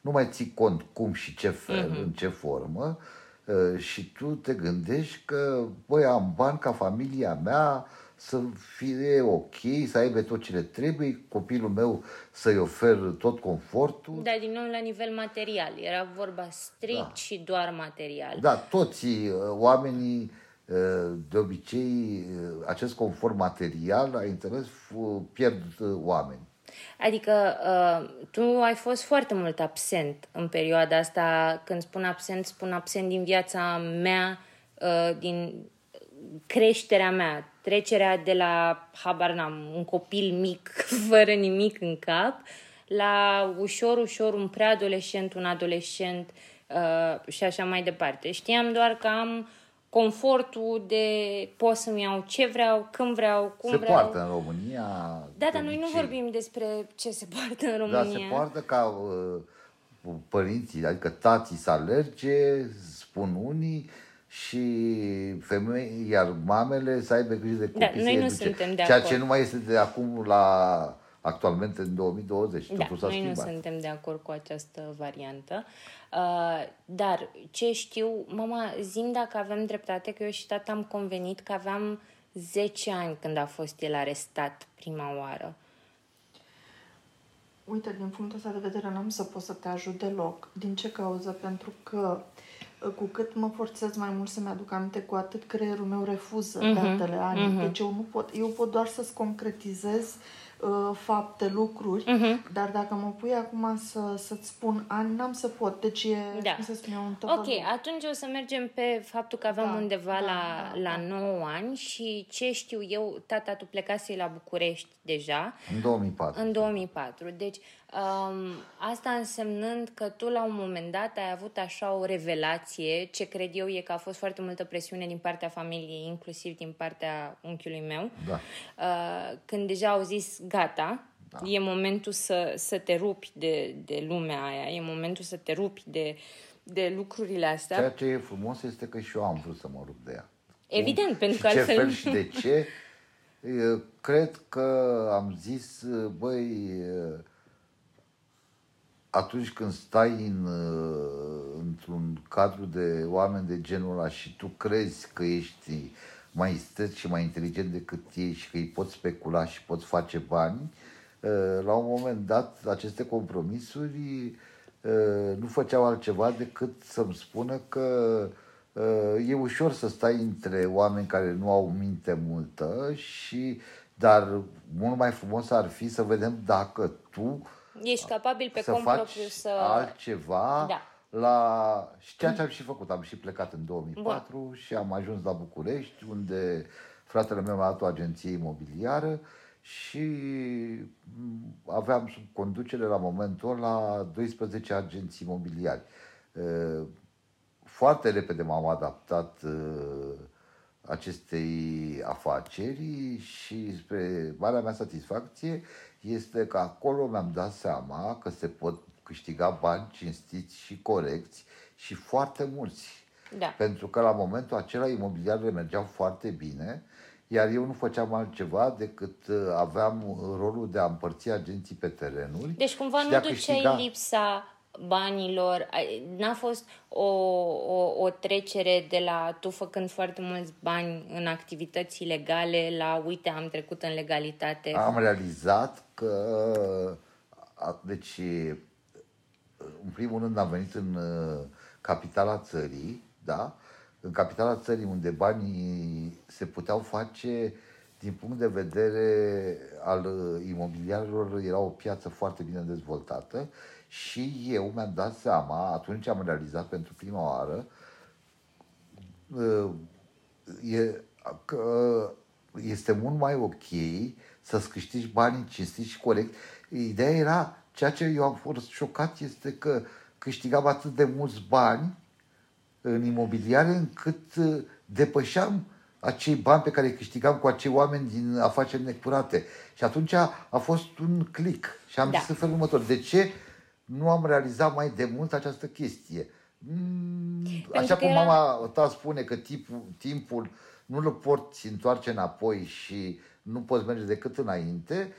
nu mai ții cont cum și ce fel, Mhm. în ce formă, uh, și tu te gândești că, băi, am bani ca familia mea, să fie ok, să aibă tot ce le trebuie, copilul meu să-i ofer tot confortul. Da, din nou la nivel material. Era vorba strict Da. și doar material. Da, toți uh, oamenii, uh, de obicei, uh, acest confort material, ai înțeles, f- pierd uh, oameni. Adică uh, tu ai fost foarte mult absent în perioada asta. Când spun absent, spun absent din viața mea, uh, din creșterea mea, trecerea de la, habar n-am, un copil mic, fără nimic în cap, la ușor, ușor un preadolescent, un adolescent uh, și așa mai departe. Știam doar că am confortul de pot să-mi iau ce vreau, când vreau, cum se vreau. poartă în România. Da, de dar noi nu obicei. vorbim despre ce se poartă în Da, România. se poartă ca uh, părinții, adică tații să alerge, spun unii, și femei, iar mamele să aibă grijă de copii. Da, noi să-i nu educe. suntem de Ceea acord. ce nu mai este de acum la actualmente în 2020. Da, Totul s-a noi nu schimbat. suntem de acord cu această variantă. Uh, dar ce știu, mama, zim dacă avem dreptate, că eu și tata am convenit că aveam 10 ani când a fost el arestat prima oară. Uite, din punctul ăsta de vedere n-am să pot să te ajut deloc. Din ce cauză? Pentru că uh, cu cât mă forțez mai mult să-mi aduc aminte, cu atât creierul meu refuză Mhm, datele anii. Deci eu nu pot, eu pot doar să-ți concretizez uh, fapte, lucruri, Mhm. dar dacă mă pui acum să, să-ți spun ani, n-am să pot. Deci e, Da. cum să spun eu, un Ok, tăvăluc. atunci o să mergem pe faptul că aveam Da, undeva da, la, da, la da. 9 ani și ce știu eu, tata tu plecase la București deja. În 2004. În 2004. Deci, Um, asta însemnând că tu la un moment dat ai avut așa o revelație, ce cred eu e că a fost foarte multă presiune din partea familiei, inclusiv din partea unchiului meu, Da. uh, când deja au zis gata, da. e momentul să, să te rupi de, de lumea aia, e momentul să te rupi de, de lucrurile astea. Ceea ce e frumos este că și eu am vrut să mă rup de ea. Evident, Cum, pentru și că ce altfel- fel și de ce, e, cred că am zis, băi, e, atunci când stai în, e, într-un cadru de oameni de genul ăla și tu crezi că ești mai isteț și mai inteligent decât ei și că îi poți specula și poți face bani, e, la un moment dat aceste compromisuri e, nu făceau altceva decât să-mi spună că e ușor să stai între oameni care nu au minte multă și dar mult mai frumos ar fi să vedem dacă tu Ești capabil pe să cont faci propriu să... altceva Da. la... și ceea ce am și făcut. Am și plecat în 2004 Bun. și am ajuns la București, unde fratele meu a dat o agenție imobiliară și m, aveam sub conducere la momentul ăla 12 agenții imobiliari. Uh, Foarte repede m-am adaptat uh, acestei afaceri și spre marea mea satisfacție este că acolo mi-am dat seama că se pot câștiga bani cinstiți și corecți și foarte mulți. Da. Pentru că la momentul acela imobiliarele mergeau foarte bine, iar eu nu făceam altceva decât uh, aveam rolul de a împărți agenții pe terenuri. Deci cumva și nu de a duceai câștiga- lipsa banilor, ai- n-a fost o, o, o trecere de la tu făcând foarte mulți bani în activități ilegale la uite am trecut în legalitate. Am realizat că, a- deci, în primul rând am venit în uh, capitala țării, da? În capitala țării unde banii se puteau face din punct de vedere al uh, imobiliarilor, era o piață foarte bine dezvoltată și eu mi-am dat seama, atunci am realizat pentru prima oară, uh, e, că este mult mai ok să-ți câștigi banii cinstit și corect. Ideea era, ceea ce eu am fost șocat este că câștigam atât de mulți bani în imobiliare încât uh, depășeam acei bani pe care îi câștigam cu acei oameni din afaceri necurate. Și atunci a, a fost un click. Și am Da. zis în felul următor. De ce nu am realizat mai de mult această chestie? Mm, Așa că cum era- mama ta spune că timpul, timpul nu-l poți întoarce înapoi și nu poți merge decât înainte,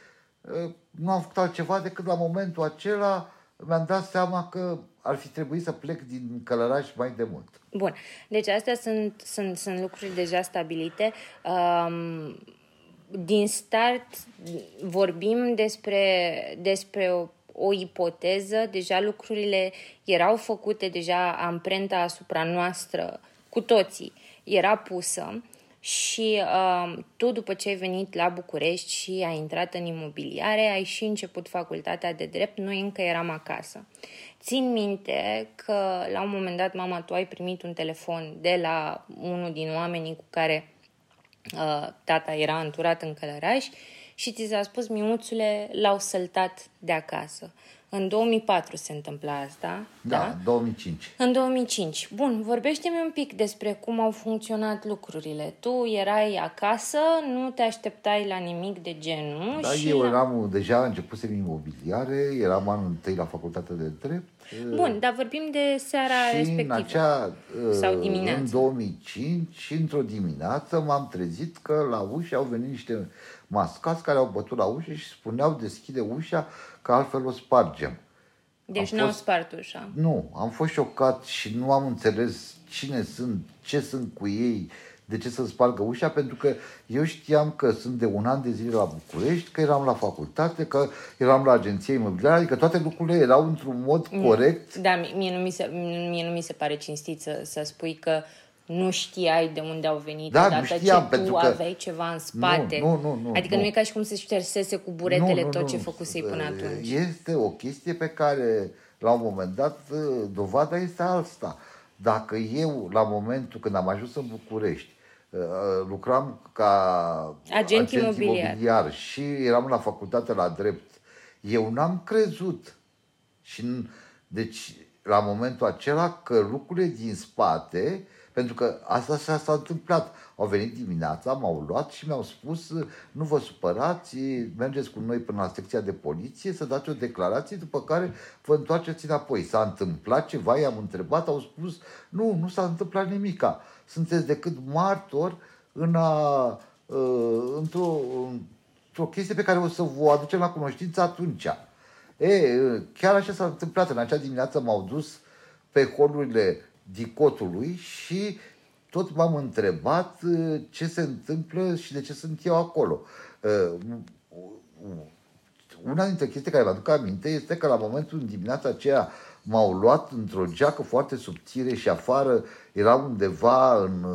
eh, nu am făcut altceva decât la momentul acela mi-am dat seama că ar fi trebuit să plec din Călăraș mai de mult. Bun, deci astea sunt, sunt, sunt lucruri deja stabilite. Um, din start vorbim despre, despre o, o ipoteză, deja lucrurile erau făcute, deja amprenta asupra noastră cu toții era pusă și uh, tu după ce ai venit la București și ai intrat în imobiliare, ai și început facultatea de drept, noi încă eram acasă. Țin minte că la un moment dat, mama, tu ai primit un telefon de la unul din oamenii cu care uh, tata era înturat în Călăraș și ți s-a spus, miuțule, l-au săltat de acasă. În 2004 se întâmpla asta. Da, da? 2005. În 2005. Bun, vorbește-mi un pic despre cum au funcționat lucrurile. Tu erai acasă, nu te așteptai la nimic de genul Da, și... eu la- eram deja începusem imobiliare, eram anul întâi la facultatea de drept. Bun, dar vorbim de seara și respectivă. în acea, Sau uh, dimineața. în 2005, într-o dimineață, m-am trezit că la ușă au venit niște mascați care au bătut la ușă și spuneau deschide ușa că altfel o spargem. Deci am n-au fost- spart ușa. Nu, am fost șocat și nu am înțeles cine sunt, ce sunt cu ei, de ce să spargă ușa, pentru că eu știam că sunt de un an de zile la București, că eram la facultate, că eram la agenție imobiliară, adică toate lucrurile erau într-un mod corect. Da, mie- mie nu mi se, mie nu mi se pare cinstit să, să spui că nu știai de unde au venit Da, nu odată știam, ce pentru tu că- aveai ceva în spate. Nu, nu, nu, adică nu. nu e ca și cum se ștersese cu buretele tot ce făcusei până atunci. Este o chestie pe care, la un moment dat, dovada este asta. Dacă eu, la momentul când am ajuns în București, uh, lucram ca Agent imobiliar. imobiliar și eram la facultate la drept, Eu n-am crezut. Și, deci, la momentul acela, că lucrurile din spate, pentru că asta s-a, s-a întâmplat. Au venit dimineața, m-au luat și mi-au spus, nu vă supărați, mergeți cu noi până la secția de poliție să dați o declarație, după care vă întoarceți înapoi. S-a întâmplat ceva, i-am întrebat, au spus, nu, nu s-a întâmplat nimica. Sunteți decât martor în a, uh, într-o, într-o chestie pe care o să vă aducem la cunoștință atunci. E, chiar așa s-a întâmplat. În acea dimineață m-au dus pe holurile dicotului și tot m-am întrebat uh, ce se întâmplă și de ce sunt eu acolo. Uh, una dintre chestii care mă aduc aminte este că la momentul în dimineața aceea m-au luat într-o geacă foarte subțire și afară era undeva în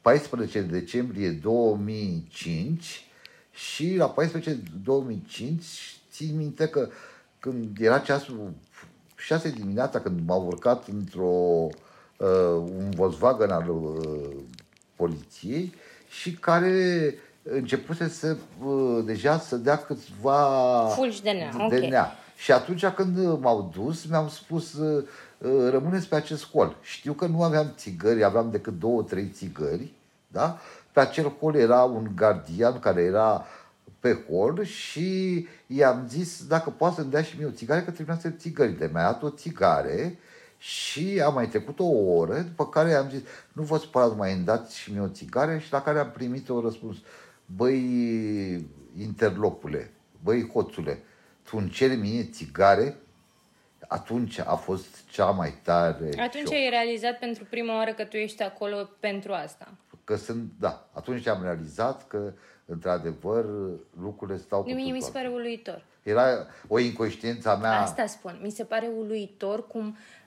14 uh, decembrie 2005 și la 14 2005 țin minte că când era ceasul 6 dimineața, când m-au urcat într-o uh, un Volkswagen al uh, poliției și care începuse să uh, deja să dea câțiva fulgi de nea. De okay. nea. Și atunci când m-au dus, mi-au spus uh, uh, rămâneți pe acest col. Știu că nu aveam țigări, aveam decât două, trei țigări, da? Pe acel col era un gardian care era pe hol și i-am zis dacă poate să-mi dea și mie o țigare, că terminase țigările. Mi-a dat o țigare și am mai trecut o oră, după care i-am zis, nu vă spărați, mai îmi dați și mie o țigare și la care am primit o răspuns, băi interlopule, băi hoțule, tu îmi ceri mie țigare? Atunci a fost cea mai tare Atunci șoc. ai realizat pentru prima oară că tu ești acolo pentru asta. Că sunt, da, atunci am realizat că într-adevăr, lucrurile stau cu Mie mi se pare uluitor. Era o inconștiență a mea... Asta spun. Mi se pare uluitor cum, uh,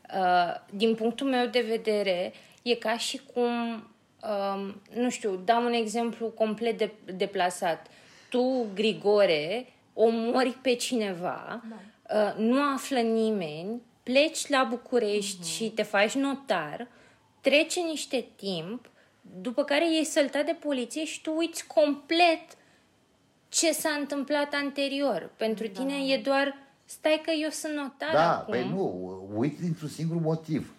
din punctul meu de vedere, e ca și cum, uh, nu știu, dau un exemplu complet de, deplasat. Tu, Grigore, omori pe cineva, da. uh, nu află nimeni, pleci la București uh-huh. și te faci notar, trece niște timp, după care e săltat de poliție și tu uiți complet ce s-a întâmplat anterior. Pentru da. tine e doar, stai că eu sunt notar Da, acum. păi nu, uiți dintr-un singur motiv.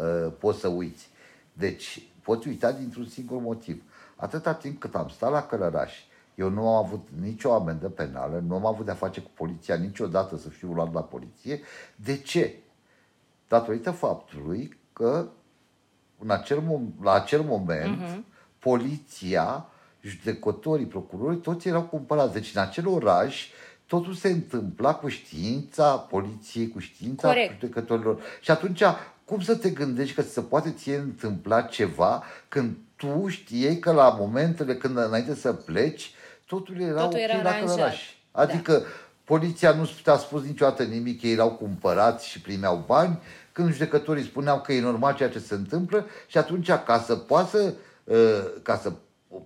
Uh, poți să uiți. Deci, poți uita dintr-un singur motiv. Atâta timp cât am stat la Călăraș, eu nu am avut nicio amendă penală, nu am avut de-a face cu poliția niciodată să fiu luat la poliție. De ce? Datorită faptului că în acel, la acel moment, uh-huh. poliția, judecătorii, procurorii, toți erau cumpărați. Deci în acel oraș totul se întâmpla cu știința poliției, cu știința Corect. judecătorilor. Și atunci, cum să te gândești că se poate ție întâmpla ceva când tu știai că la momentele când înainte să pleci, totul era totul ok era la oraș. Adică da. poliția nu ți-a spus niciodată nimic, ei erau cumpărați și primeau bani, când judecătorii spuneau că e normal ceea ce se întâmplă și atunci ca să poată ă, ca să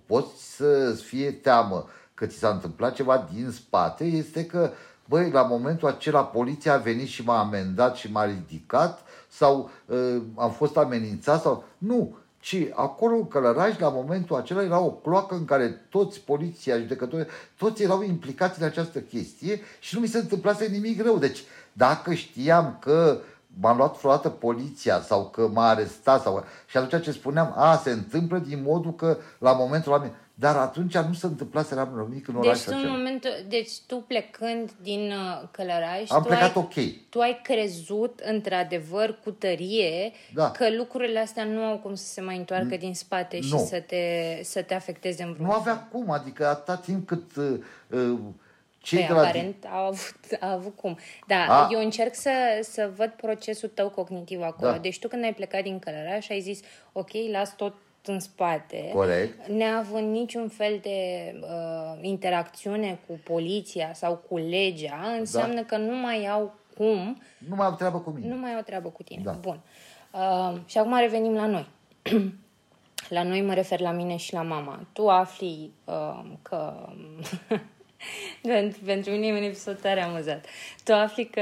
poți să fie teamă că ți s-a întâmplat ceva din spate, este că, băi, la momentul acela poliția a venit și m-a amendat și m-a ridicat sau uh, am fost amenințat sau... Nu, ci acolo în Călăraș, la momentul acela, era o cloacă în care toți poliția, judecătorii, toți erau implicați în această chestie și nu mi se întâmplase nimic rău. Deci, dacă știam că m-a luat vreodată poliția sau că m-a arestat sau... și atunci ce spuneam, a, se întâmplă din modul că la momentul ăla... Dar atunci nu se întâmpla să nimic în oraș. Deci tu, în momentul, deci tu plecând din uh, Călăraș, Am tu plecat ai, ok. Tu ai crezut într-adevăr cu tărie da. că lucrurile astea nu au cum să se mai întoarcă din spate nu. și să te, să te afecteze în vreun Nu avea cum, adică atâta timp cât uh, uh cei păi, aparent au avut, au avut cum. Da, A. eu încerc să, să văd procesul tău cognitiv acolo. Da. Deci tu când ai plecat din Călăraș ai zis, ok, las tot în spate, Corect. neavând niciun fel de uh, interacțiune cu poliția sau cu legea, înseamnă da. că nu mai au cum. Nu mai au treabă cu mine. Nu mai au treabă cu tine. Da. Bun. Uh, și acum revenim la noi. la noi mă refer la mine și la mama. Tu afli uh, că Pentru mine e un episod tare amuzat. Tu afli că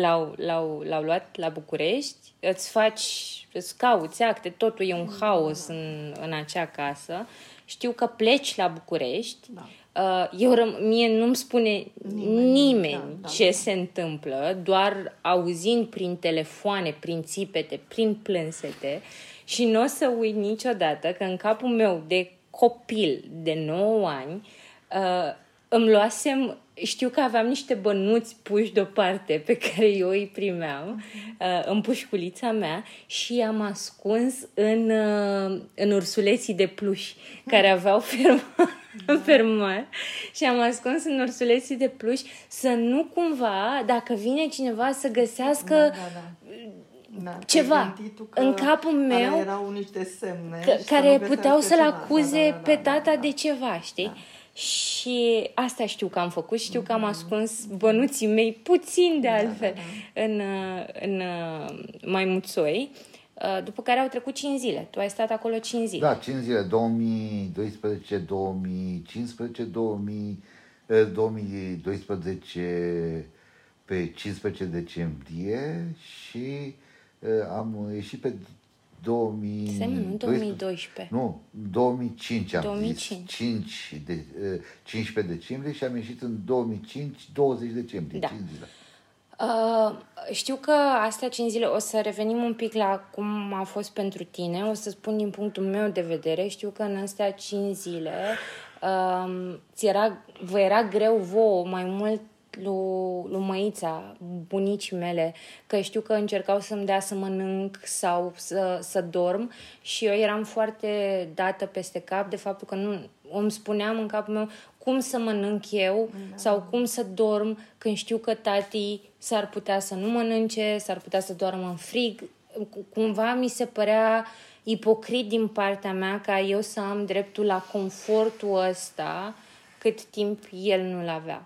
l-au, l-au, l-au luat la București, îți faci, îți cauți acte, totul e un haos în, în acea casă. Știu că pleci la București, da. Uh, eu răm- mie nu-mi spune nimeni, nimeni da, da. ce se întâmplă, doar auzind prin telefoane, prin țipete, prin plânsete și nu o să uit niciodată că în capul meu de copil de 9 ani uh, îmi luasem, știu că aveam niște bănuți puși deoparte pe care eu îi primeam uh, în pușculița mea și i-am ascuns în, uh, în ursuleții de pluș care aveau fermoar, fermoar și am ascuns în ursuleții de pluș să nu cumva, dacă vine cineva să găsească Da, da, da. Da, Ceva. ai gândit tu că În capul alea meu, erau niște semne că, și să care nu puteau găsească să-l ceva. acuze Da, da, da, pe da, tata da, de ceva, știi? Și asta știu că am făcut, știu că am ascuns bănuții mei, puțin de altfel, în, uh, în uh, maimuțoi, uh, după care au trecut 5 zile. Tu ai stat acolo 5 zile. Da, 5 zile, 2012, 2015, 2000, eh, 2012 pe 15 decembrie și eh, am ieșit pe 2000... Stai, mă, nu 2012. Nu, 2005 am 2005. zis. 5 de, eh, 15 decembrie și am ieșit în 2005, 20 decembrie, Da. 5 zile. Uh, știu că astea 5 zile, o să revenim un pic la cum a fost pentru tine, o să spun din punctul meu de vedere, știu că în astea 5 zile uh, ți era, vă era greu vouă mai mult lui, lui măița, bunicii mele, că știu că încercau să-mi dea să mănânc sau să, să dorm și eu eram foarte dată peste cap de faptul că nu îmi spuneam în capul meu cum să mănânc eu da. sau cum să dorm când știu că tati s-ar putea să nu mănânce, s-ar putea să doarmă în frig. Cu- Cumva mi se părea ipocrit din partea mea ca eu să am dreptul la confortul ăsta cât timp el nu-l avea.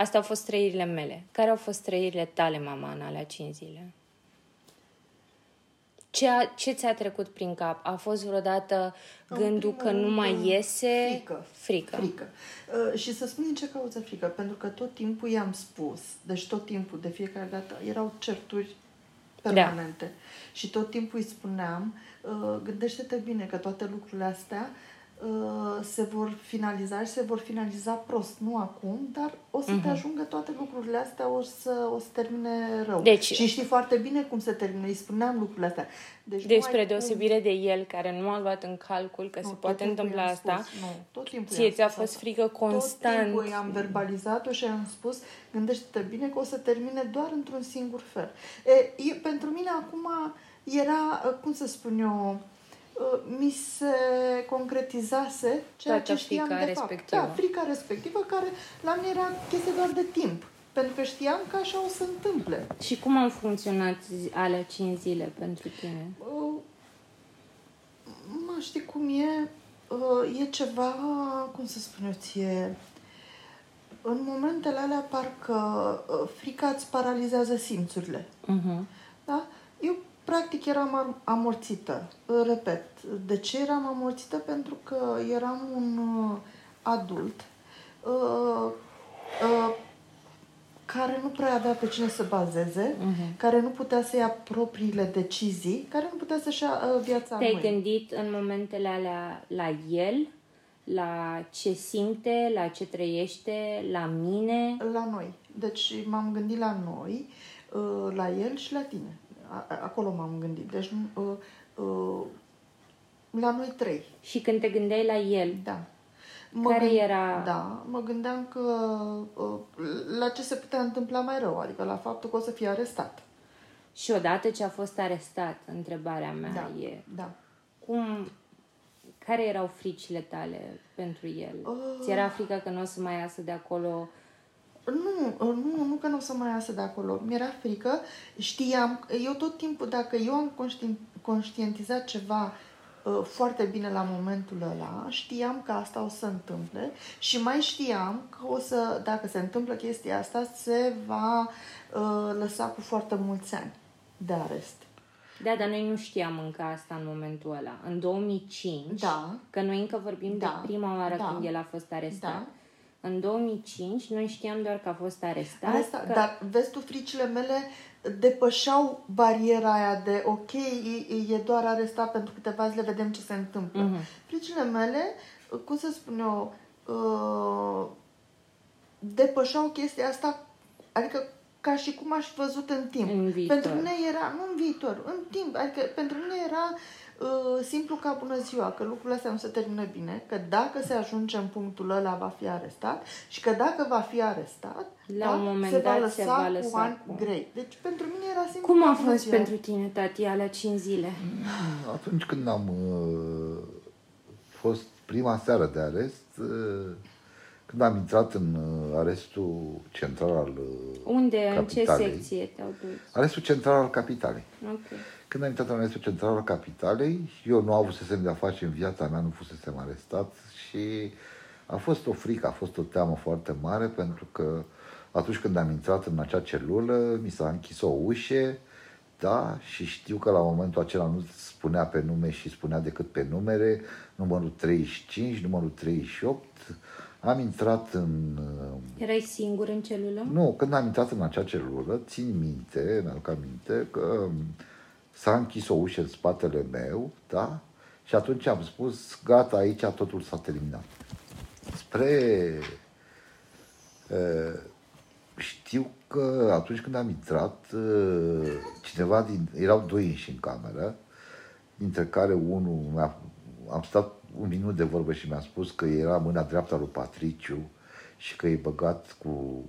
Astea au fost trăirile mele. Care au fost trăirile tale, mama, în alea 5 zile? Ce, a, ce ți-a trecut prin cap? A fost vreodată În gândul primul că nu rând, mai uh, iese? Frică. Frică. Frică. Uh, și să spun din ce cauză frică, pentru că tot timpul i-am spus, deci tot timpul, de fiecare dată, erau certuri permanente. Da. Și tot timpul îi spuneam, uh, gândește-te bine că toate lucrurile astea uh, se vor finaliza și se vor finaliza prost, nu acum, dar o să uh-huh. te ajungă toate lucrurile astea, o să, o să termine rău. Deci- și știi foarte bine cum se termină, îi spuneam lucrurile astea. Deci, nu Deci, ai spre cum- deosebire de el, care nu a luat în calcul că nu, se tot poate timpul întâmpla i-am asta, Spus, nu, tot timpul ție i-am ți-a spus fost asta. frică constant. Tot timpul i-am verbalizat-o și i-am spus, gândește-te bine că o să termine doar într-un singur fel. E, e, pentru mine acum era, cum să spun eu, mi se concretizase ceea Toată ce știam frica de fapt. respectivă. Da, frica respectivă, care la mine era chestie doar de timp. Pentru că știam că așa o să întâmple. Și cum au funcționat zi- alea 5 zile pentru tine? Uh, Mă, știi cum e? Uh, E ceva, cum să spun eu ție, în momentele alea parcă uh, frica îți paralizează simțurile. Uh-huh. Da? Eu practic eram am- amorțită. Uh, Repet, de ce eram amorțită? Pentru că eram un uh, adult uh, uh, care nu prea avea pe cine să bazeze, uh-huh. care nu putea să ia propriile decizii, care nu putea să-și ia uh, viața în Te-ai mâini. gândit în momentele alea la el, la ce simte, la ce trăiește, la mine? La noi. Deci m-am gândit la noi, uh, la el și la tine. A- a- Acolo m-am gândit. Deci uh, uh, la noi trei. Și când te gândeai la el, Da. Care gând- era- Da, mă gândeam că uh, la ce se putea întâmpla mai rău, adică la faptul că o să fie arestat. și odată ce a fost arestat, întrebarea mea Da, e, da. cum, care erau fricile tale pentru el? Uh. Ți era frică că nu o să mai iasă de acolo? Nu, nu, nu că nu o să mai iasă de acolo. Mi-era frică. Știam, eu tot timpul, dacă eu am conștien- conștientizat ceva uh, foarte bine la momentul ăla, știam că asta o să întâmple și mai știam că o să, dacă se întâmplă chestia asta, se va uh, lăsa cu foarte mulți ani de arest. Da, dar noi nu știam încă asta în momentul ăla. În 2005, Da. că noi încă vorbim Da. de prima oară Da. când el a fost arestat. Da. În 2005, noi știam doar că a fost arestat. Asta, că... Dar vezi tu, fricile mele depășeau bariera aia de ok, e, e doar arestat pentru câteva zile, vedem ce se întâmplă. Mhm. Fricile mele, cum să spun eu, uh, depășeau chestia asta, adică ca și cum aș fi văzut în timp. În viitor. Pentru mine era, nu în viitor, în timp. Adică pentru mine era uh, simplu ca bună ziua, că lucrurile astea nu se termină bine, că dacă se ajunge în punctul ăla va fi arestat și că dacă va fi arestat, La da, un moment se va dat lăsa, se va lăsa cu ani cu- grei. Deci pentru mine era simplu Cum ca a bună fost ziua. pentru tine, tati, alea 5 zile? Atunci când am uh, fost prima seară de arest, uh, când am intrat în uh, arestul central al uh, Unde, în ce capitalei, secție te-au dus? Arestul central al capitalei. Ok. Când am intrat în arestul central al capitalei, eu nu avusesem de-a face în viața mea, nu fusesem arestat și a fost o frică, a fost o teamă foarte mare pentru că atunci când am intrat în acea celulă, mi s-a închis o ușă, da, și știu că la momentul acela nu spunea pe nume și spunea decât pe numere, numărul 35, numărul 38. Am intrat în uh, Erai singur în celulă? nu, când am intrat în acea celulă, țin minte, mi-aduc aminte că um, s-a închis o ușă în spatele meu, da? Și atunci am spus, gata, aici totul s-a terminat. Spre... Uh, știu că atunci când am intrat, uh, cineva din... Erau doi înși în cameră, dintre care unul mi-a, am stat un minut de vorbă și mi-a spus că era mâna dreaptă a lui Patriciu și că e băgat cu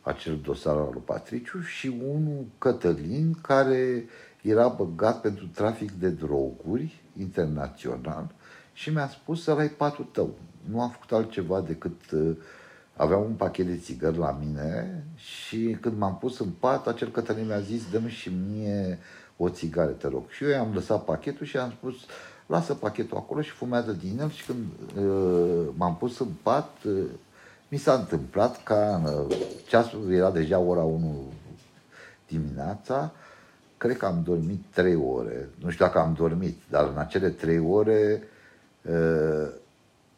acel dosar al lui Patriciu și unul Cătălin care era băgat pentru trafic de droguri internațional și mi-a spus să ai patul tău. Nu am făcut altceva decât uh, aveam un pachet de țigări la mine și când m-am pus în pat, acel Cătălin mi-a zis, dă și mie o țigară, te rog. Și eu i-am lăsat pachetul și am spus, lasă pachetul acolo și fumează din el și când uh, m-am pus în pat, uh, mi s-a întâmplat ca uh, ceasul era deja ora 1 dimineața, cred că am dormit trei ore. Nu știu dacă am dormit, dar în acele trei ore, uh,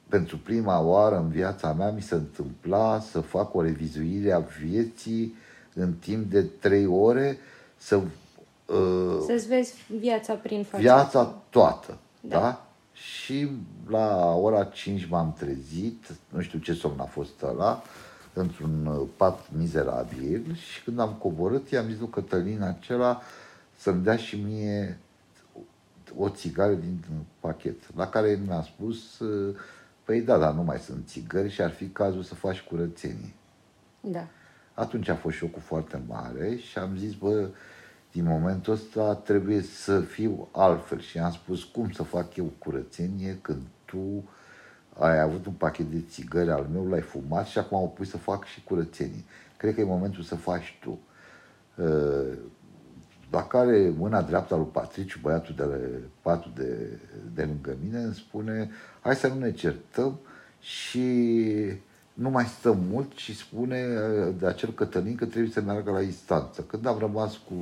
pentru prima oară în viața mea, mi se întâmpla să fac o revizuire a vieții în timp de trei ore, să uh, Să-ți vezi viața prin fața. viața toată. Da. Da. da? Și la ora 5 m-am trezit, nu știu ce somn a fost ăla, într-un uh, pat mizerabil și când am coborât, i-am zis lui Cătălin acela să-mi dea și mie o țigară din pachet. La care el mi-a spus, uh, păi da, dar nu mai sunt țigări și ar fi cazul să faci curățenie. Da. Atunci a fost șocul foarte mare și am zis, bă, din momentul ăsta trebuie să fiu altfel. Și am spus, cum să fac eu curățenie când tu ai avut un pachet de țigări al meu, l-ai fumat și acum mă pui să fac și curățenie. Cred că e momentul să faci tu. Uh, La care mâna dreaptă al lui Patriciu, băiatul de patul de, de lângă mine, îmi spune, hai să nu ne certăm și nu mai stăm mult și spune uh, de acel Cătălin că trebuie să meargă la instanță. Când am rămas cu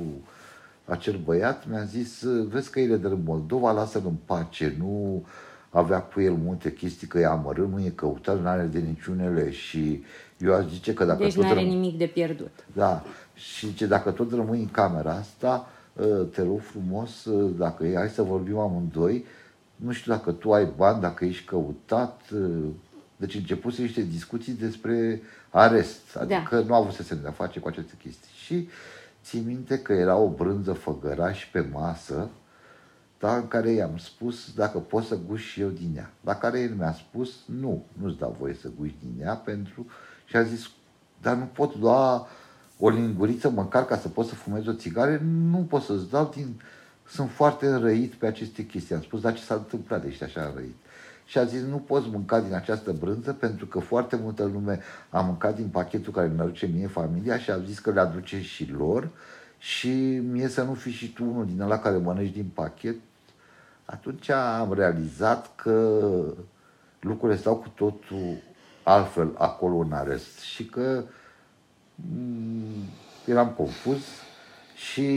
acel băiat, mi-a zis, vezi că el e de Moldova, lasă-l în pace, nu avea cu el multe chestii, că e amărât, nu e căutat, nu are de niciunele și eu aș zice că dacă Deci tot nu are răm- nimic de pierdut. da, și ce dacă tot rămâi în camera asta, ă, te rog frumos, ă, dacă e, hai să vorbim amândoi, nu știu dacă tu ai bani, dacă ești căutat, ă, deci începuse niște discuții despre arest, adică nu avusesem de-a face cu aceste chestii. Și ții minte că era o brânză făgăraș pe masă, da, în care i-am spus dacă pot să guși și eu din ea. La care el mi-a spus, nu, nu-ți dau voie să guși din ea, pentru... Și a zis, dar nu pot lua o linguriță măcar ca să pot să fumez o țigare, nu pot să-ți dau din... Sunt foarte înrăit pe aceste chestii. Am spus, dar ce s-a întâmplat de ești așa înrăit? Și a zis, nu poți mânca din această brânză pentru că foarte multă lume a mâncat din pachetul care mi aduce mie familia și a zis că le aduce și lor și mie să nu fii și tu unul din ăla care mănânci din pachet. Atunci am realizat că lucrurile stau cu totul altfel acolo în arest și că mm, eram confuz și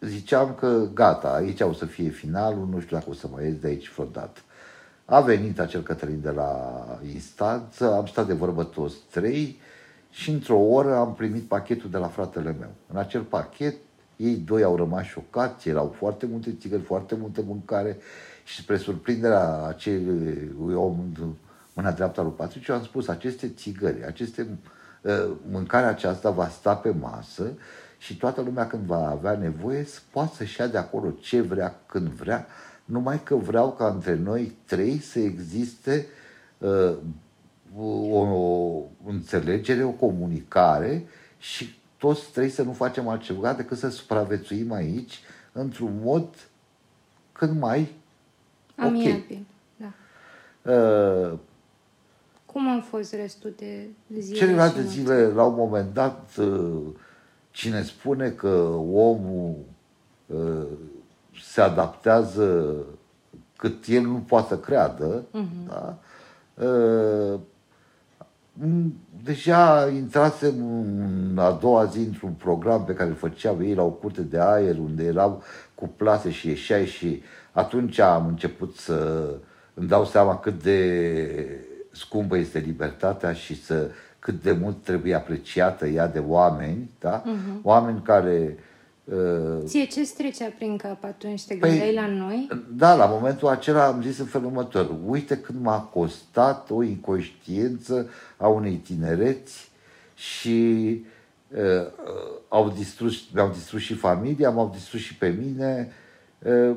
ziceam că gata, aici o să fie finalul, nu știu dacă o să mai ies de aici vreodată. A venit acel Cătălin de la instanță, am stat de vorbă toți trei și într-o oră am primit pachetul de la fratele meu. În acel pachet, ei doi au rămas șocați, erau foarte multe țigări, foarte multă mâncare și spre surprinderea acelui om mâna dreaptă a lui Patriciu, am spus, aceste țigări, aceste, uh, mâncarea aceasta va sta pe masă și toată lumea când va avea nevoie poate să-și ia de acolo ce vrea, când vrea, numai că vreau ca între noi trei să existe uh, o, o înțelegere, o comunicare și toți trei să nu facem altceva decât să supraviețuim aici într-un mod cât mai Amiabil, ok. da. Uh, Cum au fost restul de zile? Celelalte zile, la un moment dat, uh, cine spune că omul uh, se adaptează cât el nu poate să creadă, uh-huh. da? Uh, deja intrasem în a doua zi într-un program pe care îl făceau ei la o curte de aer, unde erau cu plase și ieșeai și atunci am început să îmi dau seama cât de scumpă este libertatea și să cât de mult trebuie apreciată ea de oameni, da? Uh-huh. Oameni care Uh, Ție ce trecea prin cap atunci? Te păi, gândeai la noi? Da, la momentul acela am zis în felul următor. Uite cât m-a costat o inconștiență a unei tinereți și uh, au distrus, mi-au distrus și familia, m-au distrus și pe mine. Uh,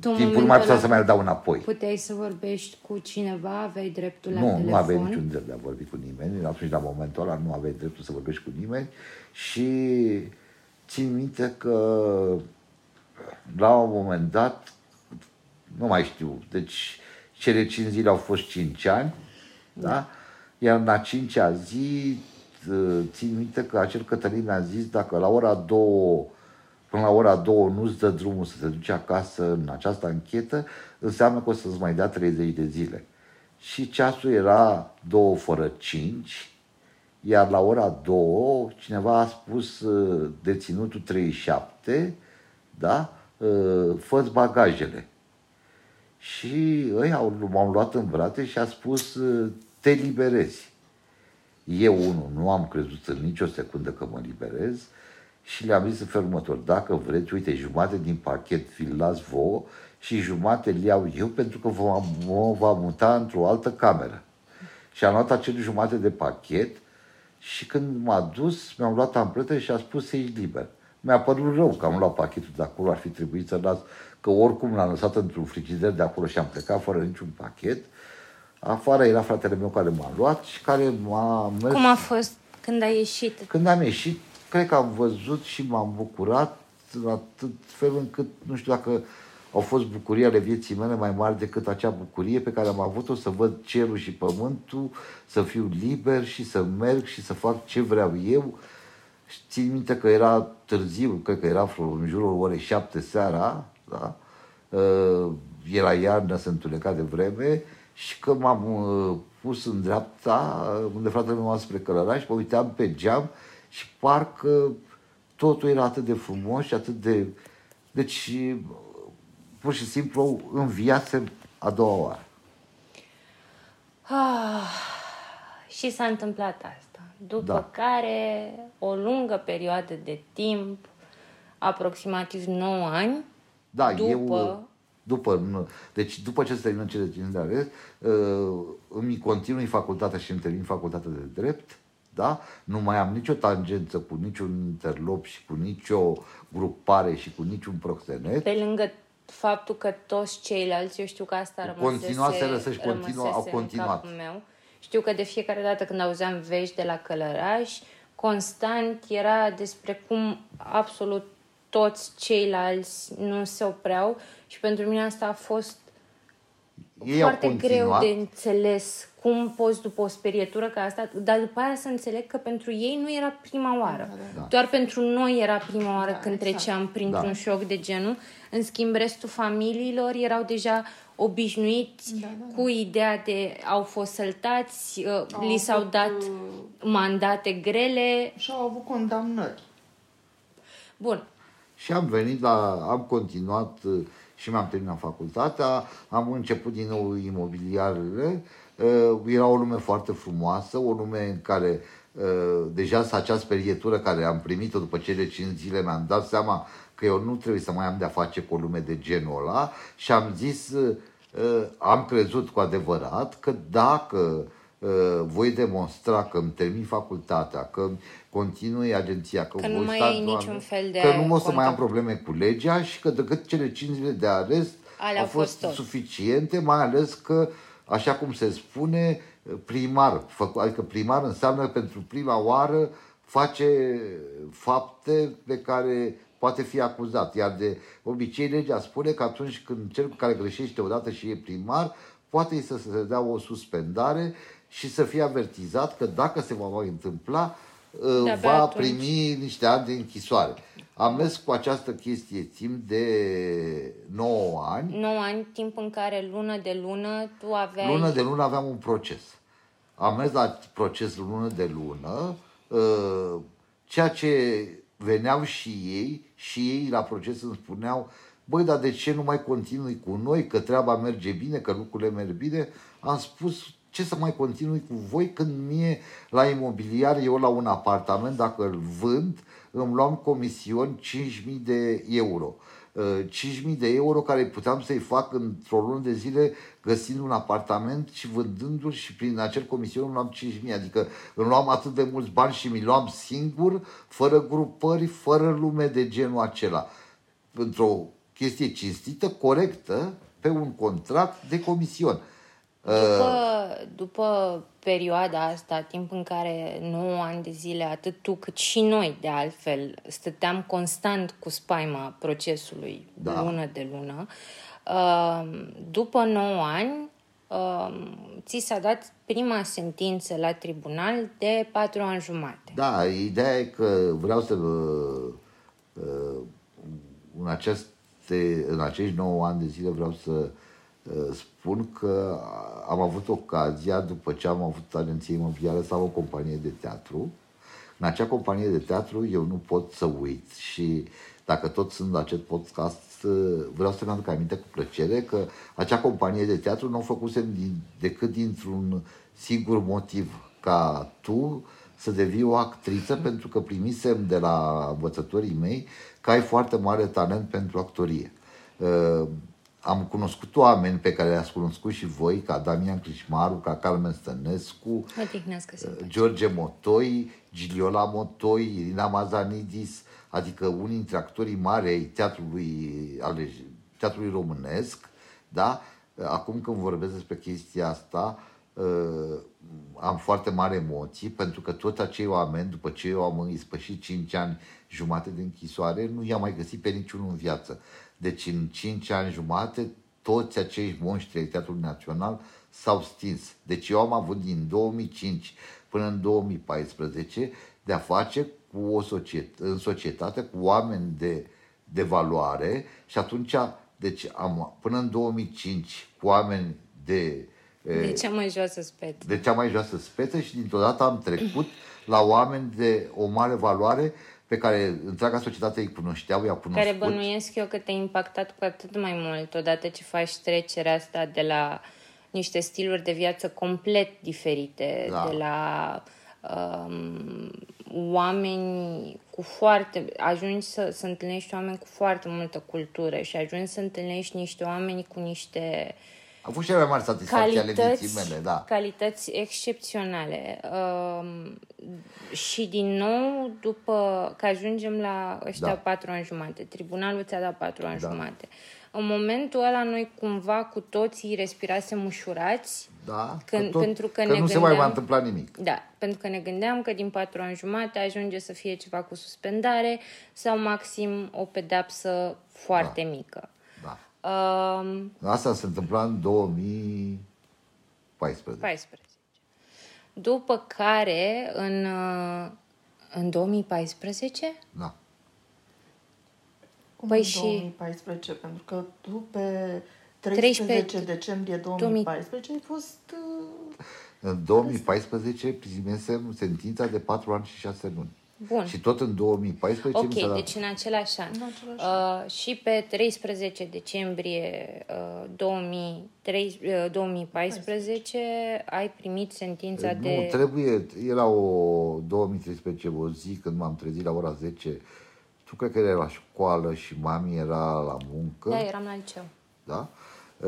tu timpul nu mai putea să mai dau înapoi. Puteai să vorbești cu cineva, aveai dreptul la nu, telefon? Nu, aveai niciun drept de a vorbi cu nimeni. Atunci, la momentul ăla, nu aveai dreptul să vorbești cu nimeni și țin minte că la un moment dat, nu mai știu, deci cele cinci zile au fost cinci ani, da? da? Iar în a cincea zi, țin minte că acel Cătălin mi-a zis dacă la ora două, până la ora două nu-ți dă drumul să te duci acasă în această anchetă, înseamnă că o să-ți mai dea 30 de zile. Și ceasul era două fără cinci, iar la ora 2 cineva a spus uh, deținutul 37, da, uh, fă bagajele. Și ei au, m-au luat în brate și a spus uh, te liberezi. Eu, unul, nu am crezut în nicio secundă că mă liberez și le-am zis în felul următor, dacă vreți, uite, jumate din pachet vi-l las vouă și jumate le iau eu pentru că vă, mă va muta într-o altă cameră. Și am luat acel jumate de pachet și când m-a dus, mi-am luat ampletă și a spus să ești liber. Mi-a părut rău că am luat pachetul de acolo, ar fi trebuit să las, că oricum l-am lăsat într-un frigider de acolo și am plecat fără niciun pachet. Afară era fratele meu care m-a luat și care m-a mers... Cum a fost când ai ieșit? Când am ieșit, cred că am văzut și m-am bucurat atât fel încât, nu știu dacă au fost bucurii ale vieții mele mai mari decât acea bucurie pe care am avut-o să văd cerul și pământul, să fiu liber și să merg și să fac ce vreau eu. Și țin minte că era târziu, cred că era în jurul orei șapte seara, da? Uh, era iarnă, se întuneca de vreme și că m-am uh, pus în dreapta, unde fratele meu spre Călăraș, mă uitam pe geam și parcă totul era atât de frumos și atât de... Deci pur și simplu înviasem a doua oară. Ah, și s-a întâmplat asta. După da. care, o lungă perioadă de timp, aproximativ 9 ani, da, după... Eu, după, deci după ce se termină cele 5 de arest, uh, îmi continui facultatea și îmi termin facultatea de drept, da? Nu mai am nicio tangență cu niciun interlop și cu nicio grupare și cu niciun proxenet. Pe lângă faptul că toți ceilalți, eu știu că asta rămăsese, Continuaseră să-și continuă, au continuat. În meu. Știu că de fiecare dată când auzeam vești de la Călăraș, constant era despre cum absolut toți ceilalți nu se opreau și pentru mine asta a fost Ei foarte greu de înțeles cum poți după o sperietură ca asta, dar după aia să înțeleg că pentru ei nu era prima oară. Da. Doar pentru noi era prima oară da, când exact. treceam printr-un da. șoc de genul. În schimb, restul familiilor erau deja obișnuiți da, da, da. cu ideea de au fost săltați, uh, au li s-au dat uh, mandate grele. Și au avut condamnări. Bun. Și am venit la, am continuat uh, și mi-am terminat facultatea, am început din nou imobiliarele, uh, era o lume foarte frumoasă, o lume în care uh, deja acea sperietură care am primit-o după cele 5 zile mi-am dat seama că eu nu trebuie să mai am de-a face cu o lume de genul ăla și am zis, uh, am crezut cu adevărat că dacă uh, voi demonstra că îmi termin facultatea, că continui agenția, că, Că nu voi mai sta ai doar- niciun fel de că nu o să mai am contact. probleme cu legea și că decât cele 5 zile de arest Alea au au fost fost tot. suficiente, mai ales că, așa cum se spune, primar, făcu- adică primar înseamnă pentru prima oară face fapte pe care poate fi acuzat. Iar de obicei legea spune că atunci când cel care greșește odată și e primar, poate să se dea o suspendare și să fie avertizat că dacă se va mai întâmpla, De-abia va atunci. primi niște ani de închisoare. Am mers cu această chestie timp de 9 ani 9 ani, timp în care lună de lună tu aveai... lună de lună aveam un proces. Am mers la proces lună de lună, uh, ceea ce veneau și ei, și ei la proces îmi spuneau, băi, dar de ce nu mai continui cu noi, că treaba merge bine, că lucrurile merg bine? Am spus, ce să mai continui cu voi când mie la imobiliar, eu la un apartament, dacă îl vând, îmi luam comision 5.000 de euro. Uh, 5.000 de euro care puteam să-i fac într-o lună de zile găsind un apartament și vândându-l și prin acel comision îmi luam 5.000. Adică îmi luam atât de mulți bani și mi luam singur, fără grupări, fără lume de genul acela. Într-o chestie cinstită, corectă, pe un contract de comision. După, după perioada asta, timp în care 9 ani de zile, atât tu cât și noi, de altfel, stăteam constant cu spaima procesului Da. lună de lună, uh, după 9 ani, uh, ți s-a dat prima sentință la tribunal de 4 ani jumate. Da, ideea e că vreau să uh, uh, în, aceste, în acești 9 ani de zile vreau să uh, spun că am avut ocazia, după ce am avut agenție imobiliară, să am o companie de teatru. În acea companie de teatru eu nu pot să uit și dacă tot sunt la acest podcast, uh, vreau să-mi aduc aminte cu plăcere că acea companie de teatru nu o făcusem din, decât dintr-un singur motiv, ca tu să devii o actriță, pentru că primisem de la învățătorii mei că ai foarte mare talent pentru actorie. Uh, am cunoscut oameni pe care le-ați cunoscut și voi, ca Damian Crișmaru, ca Carmen Stănescu, Mă tihnească să George Motoi, Giliola Motoi, Irina Mazanidis, adică unii dintre actorii mari ai teatrului, ale, teatrului românesc, da? Acum când vorbesc despre chestia asta, uh, am foarte mari emoții, pentru că toți acei oameni, după ce eu am ispășit 5 ani jumate de închisoare, nu i-am mai găsit pe niciunul în viață. Deci în 5 ani jumate, toți acești monștri ai Teatrului Național s-au stins. Deci eu am avut din 2005 până în 2014 de a face cu o societate, în societate cu oameni de, de valoare și atunci, deci am, până în 2005 cu oameni de, De cea mai joasă speță. de cea mai joasă speță și dintr-o dată am trecut la oameni de o mare valoare pe care întreaga societate îi cunoșteau, i-a cunoscut. Care bănuiesc eu că te-a impactat cu atât mai mult odată ce faci trecerea asta de la niște stiluri de viață complet diferite, Da. de la um, oameni cu foarte... ajungi să, să întâlnești oameni cu foarte multă cultură și ajungi să întâlnești niște oameni cu niște A fost cele mai mari satisfacții ale vieții calități, mele, da. calități excepționale. Um, și din nou, după că ajungem la ăștia Da. patru ani jumate, tribunalul ți-a dat patru ani Da. jumate. În momentul ăla noi cumva cu toții respirasem ușurați, Da, Când- tot, pentru că că ne nu se mai va gândeam- întâmpla nimic. da, pentru că ne gândeam că din patru ani jumate ajunge să fie ceva cu suspendare sau maxim o pedapsă foarte mică. Da. Um, Asta se întâmpla în 2014. 14. După care, în, uh, în 2014, Da. Cum Păi în și- 2014? Pentru că tu pe 13, 13 decembrie 2014 ai fost... uh, În 2014 primesem sentința de 4 ani și 6 luni. Bun. Și tot în 2014 mi s-a Ok, dat... deci în același an. În același Uh, și pe 13 decembrie uh, 2003, uh, 2014 ai primit sentința nu, de... trebuie, era o 2013, o zi când m-am trezit la ora 10, tu cred că era la școală și mami era la muncă. Da, eram la liceu. da?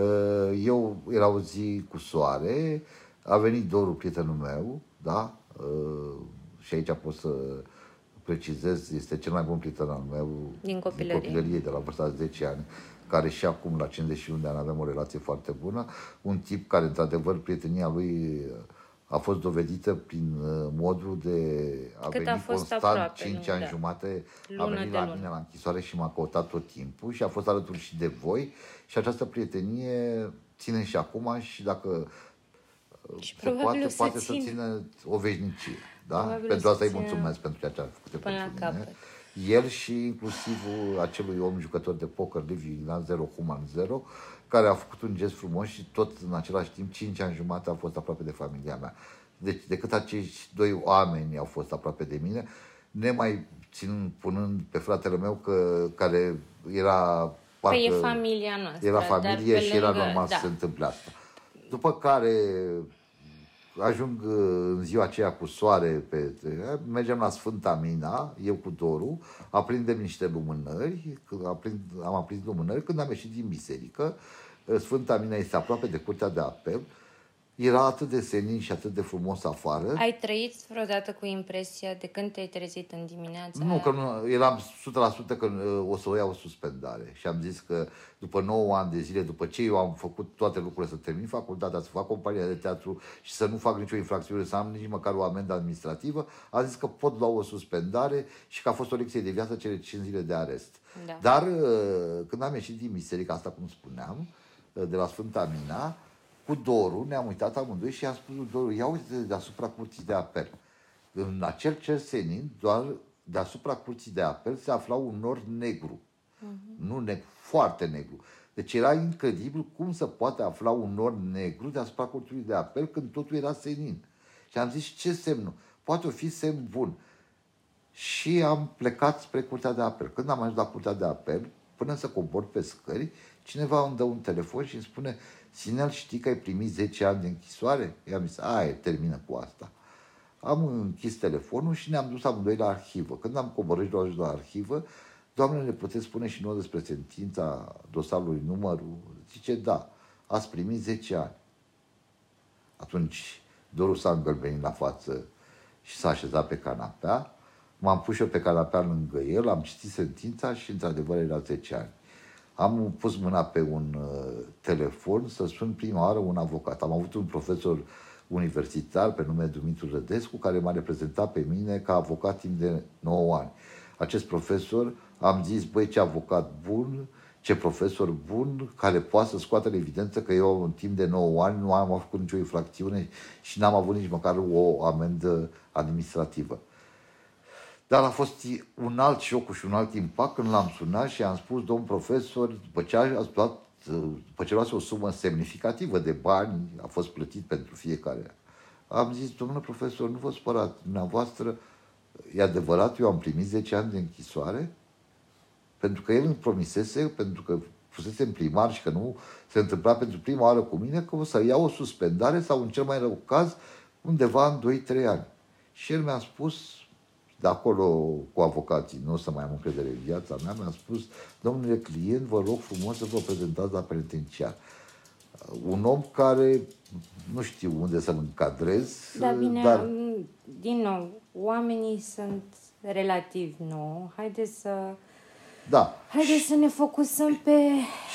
Uh, Eu era o zi cu soare, a venit Doru, prietenul meu, da? Uh, Și aici pot să precizez, este cel mai bun prieten al meu Din copilărie. din copilărie de la vârsta de 10 ani, care și acum, la 51 de ani, avem o relație foarte bună. Un tip care, într-adevăr, prietenia lui a fost dovedită prin uh, modul de a Cât veni a fost constant aproape, 5 nu? ani Da. jumate, a Lună venit de la lună. mine la închisoare și m-a căutat tot timpul și a fost alături și de voi și această prietenie ține și acum și dacă Și se probabil poate, o să poate să țină. țină o veșnicie. Da? Probabil o Pentru să asta îi țină mulțumesc pentru ceea ce a făcut până la pentru mine. capăt. El și inclusiv acelui om jucător de poker, Liviu Ignan Zero Human Zero, care a făcut un gest frumos și tot în același timp, 5 ani jumate a fost aproape de familia mea. Deci decât acești doi oameni au fost aproape de mine, nemai ținând, punând pe fratele meu că, care era Că e familia noastră. era dar familie pe și era lângă- normal da. să se întâmple asta. După care ajung uh, în ziua aceea cu soare, pe, mergem la Sfânta Mina, eu cu Doru, aprindem niște lumânări, când aprind, am aprins lumânări când am ieșit din biserică, uh, Sfânta Mina este aproape de curtea de apel, era atât de senin și atât de frumos afară. Ai trăit vreodată cu impresia de când te-ai trezit în dimineața Nu, aia? că nu, eram 100% că uh, o să o iau o suspendare. Și am zis că după 9 ani de zile, după ce eu am făcut toate lucrurile, să termin facultatea, să fac compania de teatru și să nu fac nicio infracțiune, să am nici măcar o amendă administrativă, am zis că pot lua o suspendare și că a fost o lecție de viață cele 5 zile de arest. Da. Dar uh, când am ieșit din biserică, asta cum spuneam, uh, de la Sfânta Mina, cu Doru ne-am uitat amândoi și i-am spus lui Doru, ia uite deasupra curții de apel. În acel cer senin, doar deasupra curții de apel, se afla un nor negru. Nu negru, foarte negru. Deci era incredibil cum se poate afla un nor negru deasupra curții de apel când totul era senin. Și am zis, ce semn? Poate o fi semn bun. Și am plecat spre curtea de apel. Când am ajuns la curtea de apel, până să cobor pe scări, cineva îmi dă un telefon și îmi spune Sinel, știi că ai primit 10 ani de închisoare? I-am zis, aia, termină cu asta. Am închis telefonul și ne-am dus amândoi la arhivă. Când am coborât și ajuns la arhivă, doamne, ne puteți spune și nouă despre sentința dosarului numărul? Zice, da, ați primit 10 ani. Atunci Doru s-a îngălbenit la față și s-a așezat pe canapea. M-am pus și eu pe canapea lângă el, am citit sentința și într-adevăr era 10 ani. Am pus mâna pe un uh, telefon să sun prima oară un avocat. Am avut un profesor universitar pe nume Dumitru Rădescu care m-a reprezentat pe mine ca avocat timp de 9 ani. Acest profesor am zis, băi, ce avocat bun, ce profesor bun, care poate să scoată în evidență că eu în timp de 9 ani nu am făcut nicio infracțiune și n-am avut nici măcar o amendă administrativă. Dar a fost un alt șoc și un alt impact când l-am sunat și am spus, domn profesor, după ce a luat, după ce luase o sumă semnificativă de bani, a fost plătit pentru fiecare. Am zis, domnule profesor, nu vă spărați, dumneavoastră, e adevărat, eu am primit 10 ani de închisoare? Pentru că el îmi promisese, pentru că fusese în primar și că nu se întâmpla pentru prima oară cu mine, că o să iau o suspendare sau, în cel mai rău caz, undeva în 2-3 ani. Și el mi-a spus, de acolo cu avocații, nu o să mai am încredere în viața mea, mi-a spus, domnule client, vă rog frumos să vă prezentați la penitenciar. Un om care nu știu unde să-l încadrez, Da, bine, dar m, din nou, oamenii sunt relativ nou. Haideți să, da. haideți să ne focusăm pe...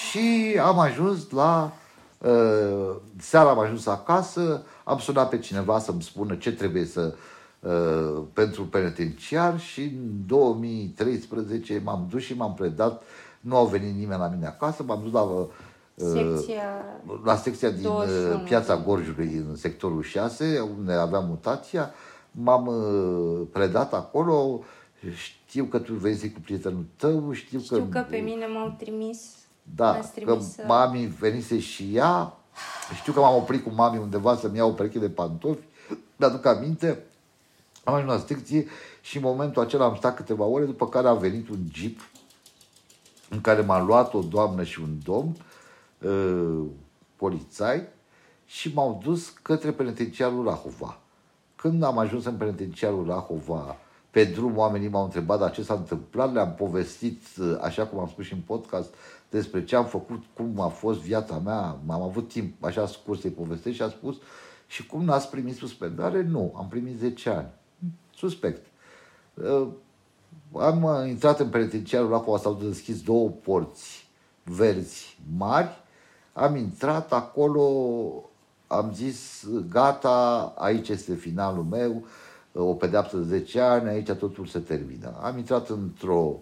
Și am ajuns la... Uh, seara am ajuns acasă, am sunat pe cineva să-mi spună ce trebuie să... Uh, pentru penitenciar și în 2013 m-am dus și m-am predat. Nu au venit nimeni la mine acasă, m-am dus la... Uh, Secția la secția din 21. uh, Piața Gorjului, în sectorul 6, unde aveam mutația. M-am uh, predat acolo, știu că tu vezi cu prietenul tău, știu, Știu că... că pe mine m-au trimis. Da, m-ați că trimis să- mami venise și ea. Știu că m-am oprit cu mami undeva să-mi iau o pereche de pantofi. Mi-aduc aminte. Am ajuns la secție și în momentul acela am stat câteva ore, după care a venit un jeep în care m-a luat o doamnă și un domn, uh, polițai, și m-au dus către penitenciarul Rahova. Când am ajuns în penitenciarul Rahova, pe drum oamenii m-au întrebat dar ce s-a întâmplat, le-am povestit, uh, așa cum am spus și în podcast, despre ce am făcut, cum a fost viața mea, am avut timp așa scurs să-i povestesc și a spus și cum n-ați primit suspendare? Nu, am primit 10 ani. Suspect. Uh, am intrat în penitenciarul acolo, s-au deschis două porți verzi mari, am intrat acolo, am zis, gata, aici este finalul meu, o pedeapsă de 10 ani, aici totul se termină. Am intrat într-o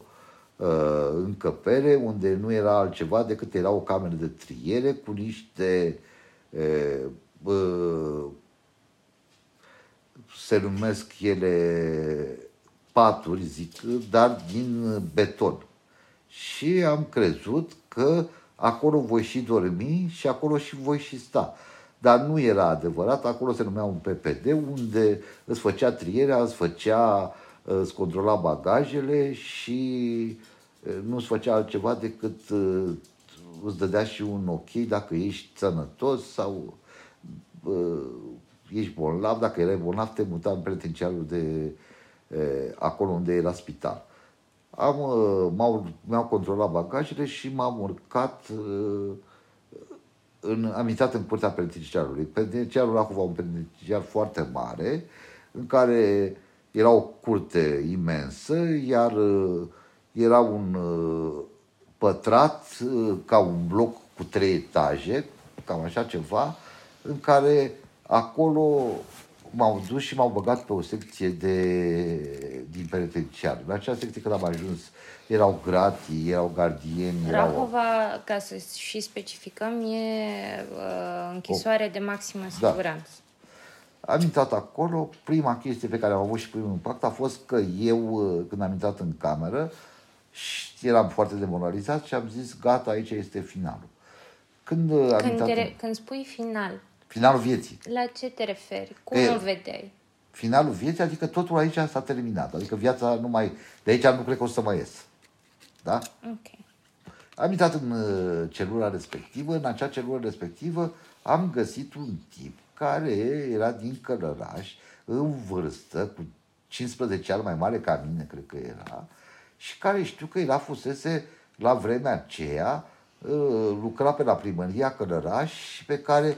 uh, încăpere unde nu era altceva decât era o cameră de triere cu niște uh, uh, se numesc ele paturi, zic, dar din beton. Și am crezut că acolo voi și dormi și acolo și voi și sta. Dar nu era adevărat, acolo se numea un PPD, unde îți făcea trierea, îți făcea, îți controla bagajele și nu îți făcea altceva decât îți dădea și un ok dacă ești sănătos sau ești bolnav, dacă erai bolnav, te muta în penitenciarul de acolo unde era spital. Am, m-au, mi-au controlat bagajele și m-am urcat în, am intrat în curtea penitenciarului. Penitenciarul Rahova, un penitenciar foarte mare, în care era o curte imensă, iar era un pătrat ca un bloc cu trei etaje, cam așa ceva, în care acolo m-au dus și m-au băgat pe o secție de, din penitenciar. În acea secție când am ajuns erau gratii, erau gardieni. Rahova, erau... ca să și specificăm, e uh, închisoare o... de maximă da. siguranță. Da. Am intrat acolo, prima chestie pe care am avut și primul impact a fost că eu, uh, când am intrat în cameră, și eram foarte demoralizat și am zis, gata, aici este finalul. Când, uh, am când, te, în... când spui final, Finalul vieții. La ce te referi? Cum e, îl vedeai? Finalul vieții, adică totul aici s-a terminat. Adică viața nu mai... De aici nu cred că o să mai ies. Da? Ok. Am intrat în uh, celula respectivă. În acea celulă respectivă am găsit un tip care era din Călăraș, în vârstă, cu 15 ani mai mare ca mine, cred că era, și care știu că era fusese la vremea aceea, uh, lucra pe la primăria Călăraș și pe care uh,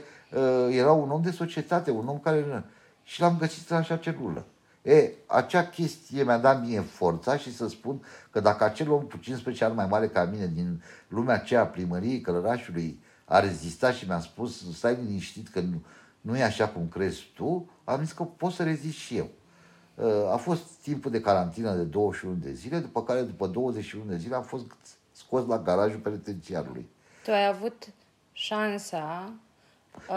era un om de societate, un om care... Și l-am găsit în așa celulă. E, acea chestie mi-a dat mie forța și să spun că dacă acel om cu 15 ani mai mare ca mine din lumea aceea a primăriei Călărașului a rezistat și mi-a spus stai liniștit că nu, nu e așa cum crezi tu, am zis că pot să rezist și eu. Uh, a fost timpul de carantină de 21 de zile, după care după 21 de zile am fost scos la garajul penitenciarului. Tu ai avut șansa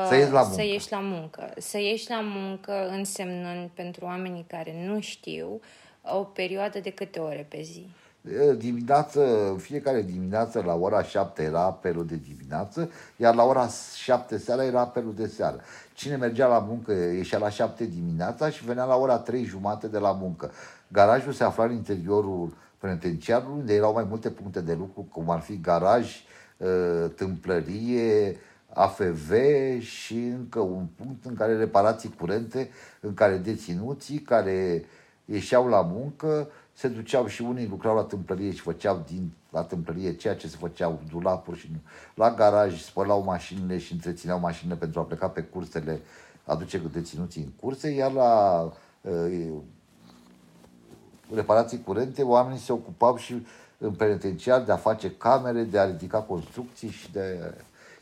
să ieși la muncă. Să ieși la muncă. Să ieși la muncă însemnând pentru oamenii care nu știu o perioadă de câte ore pe zi? Dimineață, fiecare dimineață la ora 7 era apelul de dimineață, iar la ora 7 seara era apelul de seară. Cine mergea la muncă ieșea la 7 dimineața și venea la ora 3 jumate de la muncă. Garajul se afla în interiorul penitenciarului, unde erau mai multe puncte de lucru, cum ar fi garaj, tâmplărie, AFV și încă un punct în care reparații curente, în care deținuții care ieșeau la muncă, se duceau și unii lucrau la tâmplărie și făceau din la tâmplărie ceea ce se făceau dulapuri și la garaj, spălau mașinile și întrețineau mașinile pentru a pleca pe cursele, aduce deținuții în curse, iar la uh, reparații curente, oamenii se ocupau și în penitenciar de a face camere, de a ridica construcții și de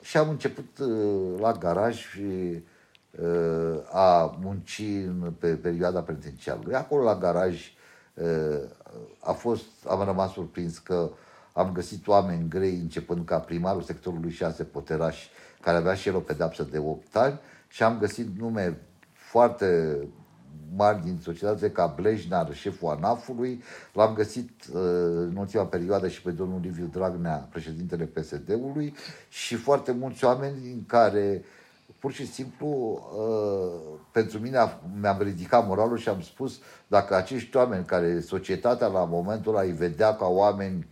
și am început uh, la garaj și uh, a munci în, pe perioada penitenciarului. Acolo la garaj uh, a fost, am rămas surprins că am găsit oameni grei începând ca primarul sectorului 6 Poteraș, care avea și el o pedapsă de 8 ani și am găsit nume foarte mari din societate ca Blejnar, șeful ANAF-ului. L-am găsit uh, în ultima perioadă și pe domnul Liviu Dragnea, președintele PSD-ului și foarte mulți oameni în care pur și simplu uh, pentru mine mi-am ridicat moralul și am spus dacă acești oameni care societatea la momentul ăla îi vedea ca oameni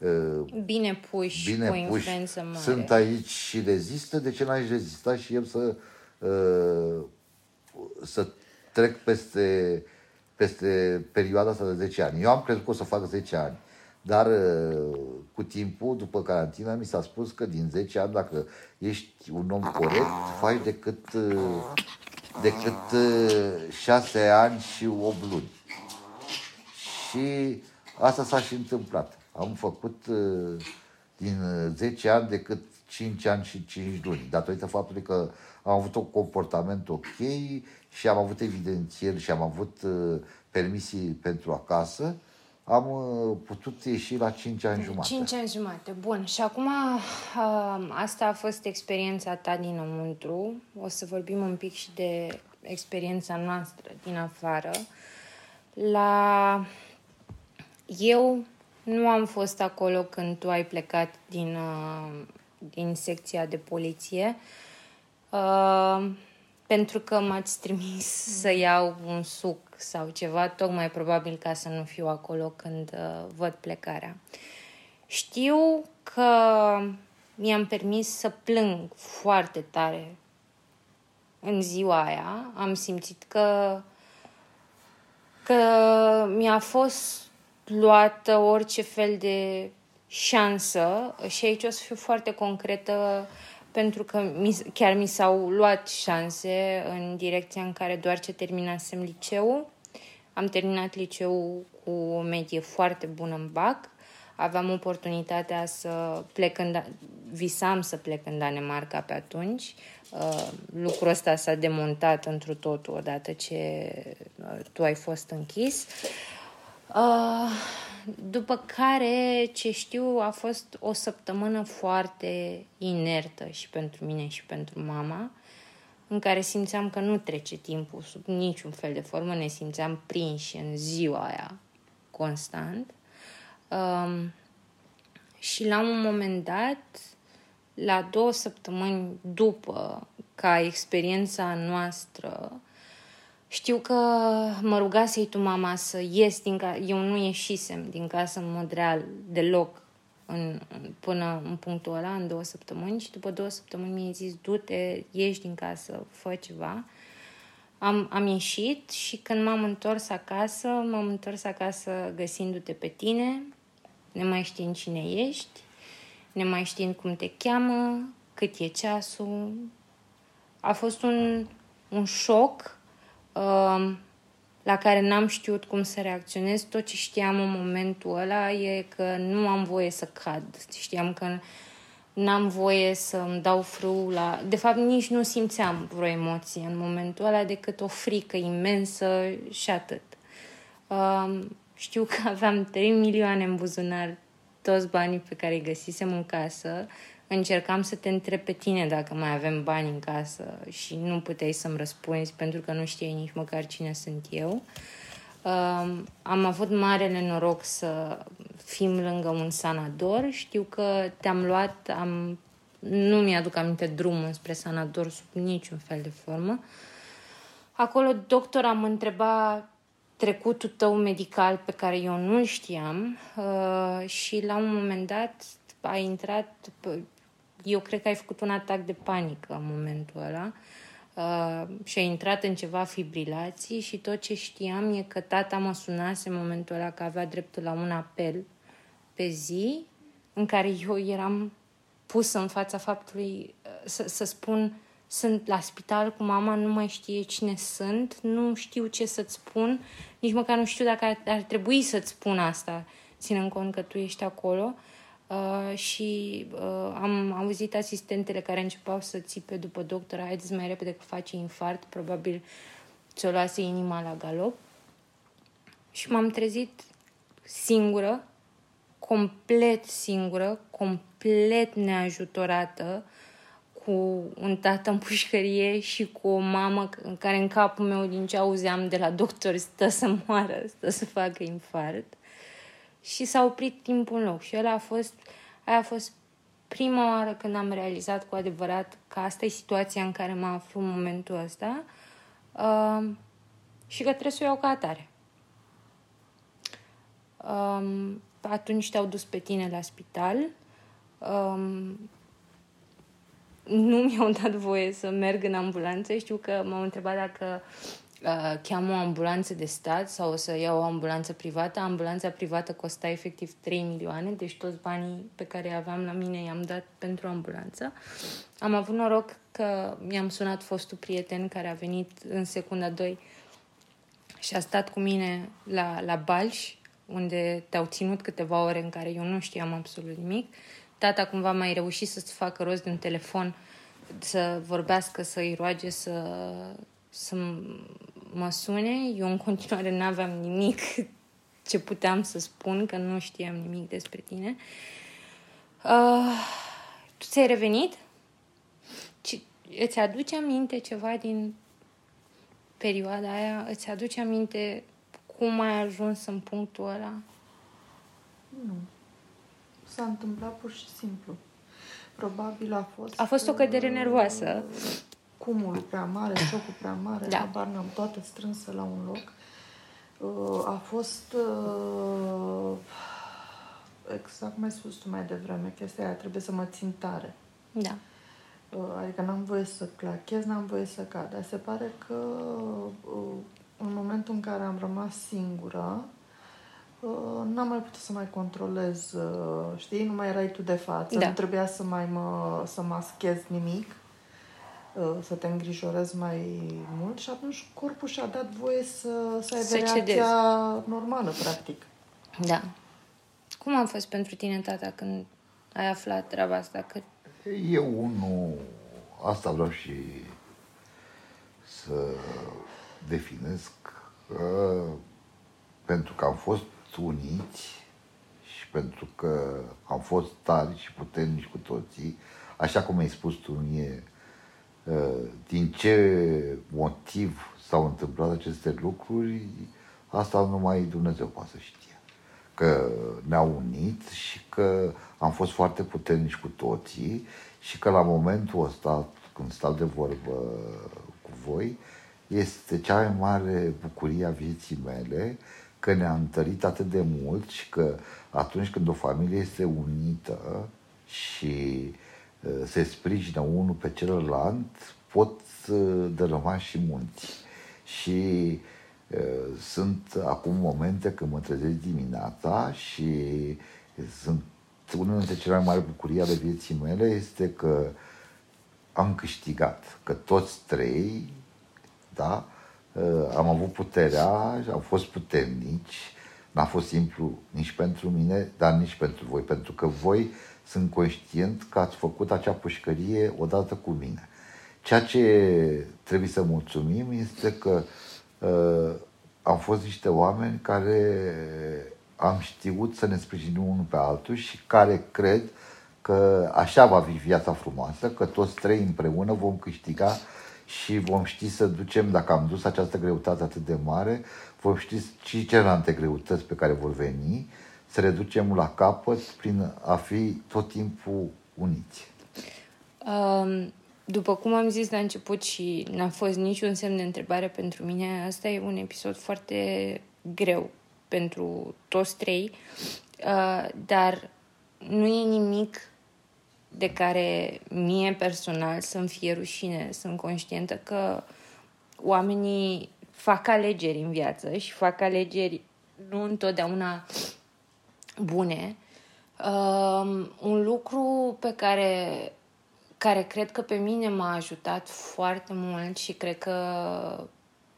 uh, bine puși, bine cu puși, mare. sunt aici și rezistă, de ce n-aș rezista și el să să trec peste, peste perioada asta de 10 ani. Eu am crezut că o să fac 10 ani. Dar uh, cu timpul, după carantină, mi s-a spus că din 10 ani, dacă ești un om corect, faci decât, uh, decât 6 ani și 8 luni. Și asta s-a și întâmplat. Am făcut din 10 ani decât 5 ani și 5 luni, datorită faptului că am avut un comportament ok și am avut evidențieri și am avut uh, permisii pentru acasă, am uh, putut ieși la 5 ani jumate. 5 ani jumate, bun. Și acum uh, asta a fost experiența ta dinăuntru. O să vorbim un pic și de experiența noastră din afară. La... Eu nu am fost acolo când tu ai plecat din, din secția de poliție. Uh, pentru că m-ați trimis să iau un suc sau ceva, tocmai probabil ca să nu fiu acolo când uh, văd plecarea. Știu că mi-am permis să plâng foarte tare în ziua aia. Am simțit că, că mi-a fost luată orice fel de șansă și aici o să fiu foarte concretă pentru că mi, chiar mi s-au luat șanse în direcția în care doar ce terminasem liceul. Am terminat liceul cu o medie foarte bună în BAC. Aveam oportunitatea să plec în... Da- visam să plec în Danemarca pe atunci. Uh, lucrul ăsta s-a demontat într totul odată ce uh, tu ai fost închis. Uh, după care, ce știu, a fost o săptămână foarte inertă și pentru mine și pentru mama, în care simțeam că nu trece timpul sub niciun fel de formă, ne simțeam prinși în ziua aia constant. Um, și la un moment dat, la două săptămâni după ca experiența noastră știu că mă rugasei tu mama să ies din casă. Eu nu ieșisem din casă în mod real deloc în, până în punctul ăla, în două săptămâni și după două săptămâni mi-ai zis du-te, ieși din casă, fă ceva. Am, am ieșit și când m-am întors acasă, m-am întors acasă găsindu-te pe tine, ne mai știind cine ești, ne mai știind cum te cheamă, cât e ceasul. A fost un, un șoc la care n-am știut cum să reacționez. Tot ce știam în momentul ăla e că nu am voie să cad. Știam că n-am voie să îmi dau frâu la... De fapt, nici nu simțeam vreo emoție în momentul ăla decât o frică imensă și atât. știu că aveam 3 milioane în buzunar, toți banii pe care îi găsisem în casă încercam să te întreb pe tine dacă mai avem bani în casă și nu puteai să-mi răspunzi pentru că nu știai nici măcar cine sunt eu. Um, am avut marele noroc să fim lângă un sanador. Știu că te-am luat, am, nu mi-aduc aminte drumul spre sanador sub niciun fel de formă. Acolo doctor am întrebat trecutul tău medical pe care eu nu știam uh, și la un moment dat a intrat eu cred că ai făcut un atac de panică în momentul ăla uh, și ai intrat în ceva fibrilații și tot ce știam e că tata mă sunase în momentul ăla că avea dreptul la un apel pe zi în care eu eram pus în fața faptului uh, să, să spun sunt la spital cu mama, nu mai știe cine sunt, nu știu ce să-ți spun, nici măcar nu știu dacă ar, ar trebui să-ți spun asta, ținând cont că tu ești acolo. Uh, Uh, și uh, am auzit asistentele care începeau să țipe după doctor, haideți mai repede că face infart, probabil ți-o luase inima la galop. Și m-am trezit singură, complet singură, complet neajutorată, cu un tată în pușcărie și cu o mamă în care în capul meu din ce auzeam de la doctor stă să moară, stă să facă infart și s-a oprit timpul în loc. Și ăla a fost, aia a fost prima oară când am realizat cu adevărat că asta e situația în care mă aflu în momentul ăsta uh, și că trebuie să o iau ca atare. Um, atunci te-au dus pe tine la spital. Um, nu mi-au dat voie să merg în ambulanță. Știu că m-au întrebat dacă uh, cheam o ambulanță de stat sau o să iau o ambulanță privată. Ambulanța privată costa efectiv 3 milioane, deci toți banii pe care aveam la mine i-am dat pentru ambulanță. Am avut noroc că mi-am sunat fostul prieten care a venit în secunda 2 și a stat cu mine la, la Balș, unde te-au ținut câteva ore în care eu nu știam absolut nimic. Tata cumva mai reușit să-ți facă rost de un telefon, să vorbească, să-i roage să, să mă sune. Eu în continuare nu aveam nimic ce puteam să spun, că nu știam nimic despre tine. Uh, tu ți-ai revenit? Ci, îți aduce aminte ceva din perioada aia? Îți aduce aminte cum ai ajuns în punctul ăla? Nu. S-a întâmplat pur și simplu. Probabil a fost... A fost o cădere nervoasă. Cumul prea mare, șocul prea mare, Da. habar n-am toate strânse la un loc. Uh, A fost uh, exact cum ai spus tu mai devreme, chestia aia trebuie să mă țin tare. Da. Uh, Adică n-am voie să clachez, n-am voie să cad. Dar se pare că uh, în momentul în care am rămas singură, uh, n-am mai putut să mai controlez, uh, știi? Nu mai erai tu de față, Da. nu trebuia să mai mă, să maschez nimic, uh, să te îngrijorezi mai mult și atunci corpul și-a dat voie să, să aibă Să reacția cedezi. normală, practic. Da. Cum a fost pentru tine, tata, când ai aflat treaba asta? Că Eu, unul, asta vreau și să definesc, că pentru că am fost uniți și pentru că am fost tari și puternici cu toții, așa cum ai spus tu mie, uh, din ce motiv s-au întâmplat aceste lucruri, asta numai Dumnezeu poate să știe. Că ne-au unit și că am fost foarte puternici cu toții și că la momentul ăsta, când stau de vorbă cu voi, este cea mai mare bucurie a vieții mele că ne-a întărit atât de mult și că atunci când o familie este unită și uh, se sprijină unul pe celălalt, pot uh, dărâma și munți. Și uh, sunt acum momente când mă trezesc dimineața și sunt una dintre cele mai mari bucurii ale vieții mele este că am câștigat, că toți trei, da, uh, am avut puterea, am fost puternici, n-a fost simplu nici pentru mine, dar nici pentru voi, pentru că voi sunt conștient că ați făcut acea pușcărie odată cu mine. Ceea ce trebuie să mulțumim este că uh, am fost niște oameni care am știut să ne sprijinim unul pe altul și care cred că așa va fi viața frumoasă, că toți trei împreună vom câștiga și vom ști să ducem, dacă am dus această greutate atât de mare, vom ști și celelalte greutăți pe care vor veni, să le ducem la capăt prin a fi tot timpul uniți. Um, după cum am zis la început și n-a fost niciun semn de întrebare pentru mine, asta e un episod foarte greu pentru toți trei, uh, dar nu e nimic de care mie personal să-mi fie rușine. Sunt conștientă că oamenii fac alegeri în viață și fac alegeri nu întotdeauna bune. Um, un lucru pe care, care cred că pe mine m-a ajutat foarte mult și cred că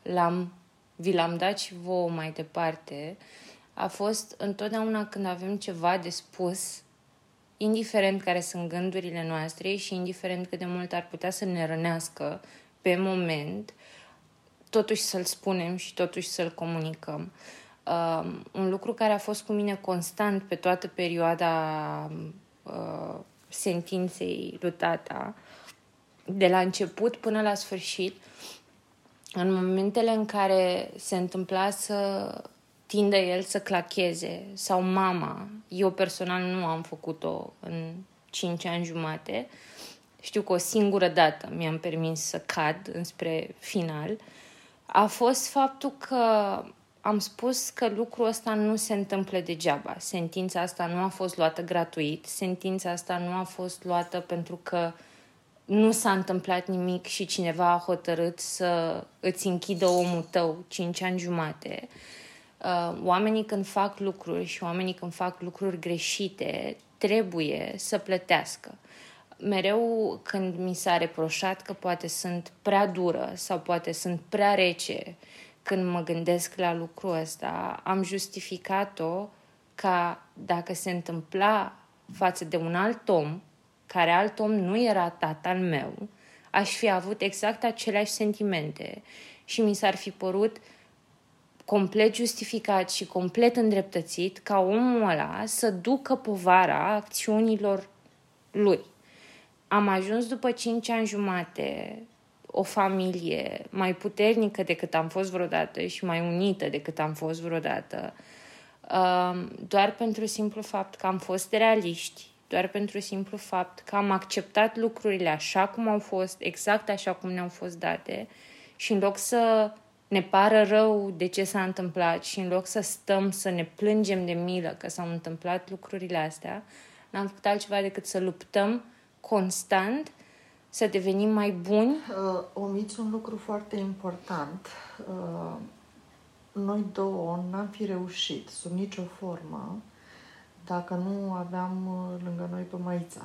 l-am, vi l-am dat și vouă mai departe, a fost întotdeauna când avem ceva de spus, indiferent care sunt gândurile noastre și indiferent cât de mult ar putea să ne rănească pe moment, totuși să-l spunem și totuși să-l comunicăm. Uh, un lucru care a fost cu mine constant pe toată perioada uh, sentinței lui tata, de la început până la sfârșit, în momentele în care se întâmpla să tindă el să clacheze sau mama, eu personal nu am făcut-o în 5 ani jumate, știu că o singură dată mi-am permis să cad înspre final, a fost faptul că am spus că lucrul ăsta nu se întâmplă degeaba. Sentința asta nu a fost luată gratuit, sentința asta nu a fost luată pentru că nu s-a întâmplat nimic și cineva a hotărât să îți închidă omul tău 5 ani jumate. Uh, oamenii când fac lucruri și oamenii când fac lucruri greșite trebuie să plătească. Mereu când mi s-a reproșat că poate sunt prea dură sau poate sunt prea rece când mă gândesc la lucrul ăsta, am justificat-o ca dacă se întâmpla față de un alt om, care alt om nu era tatăl meu, aș fi avut exact aceleași sentimente și mi s-ar fi părut complet justificat și complet îndreptățit ca omul ăla să ducă povara acțiunilor lui. Am ajuns după 5 ani jumate o familie mai puternică decât am fost vreodată și mai unită decât am fost vreodată, um, doar pentru simplu fapt că am fost realiști, doar pentru simplu fapt că am acceptat lucrurile așa cum au fost, exact așa cum ne-au fost date și în loc să ne pară rău de ce s-a întâmplat și în loc să stăm să ne plângem de milă că s-au întâmplat lucrurile astea, n-am făcut altceva decât să luptăm constant să devenim mai buni? Uh, omiți un lucru foarte important. Uh, noi două n-am fi reușit sub nicio formă dacă nu aveam uh, lângă noi pe Maița.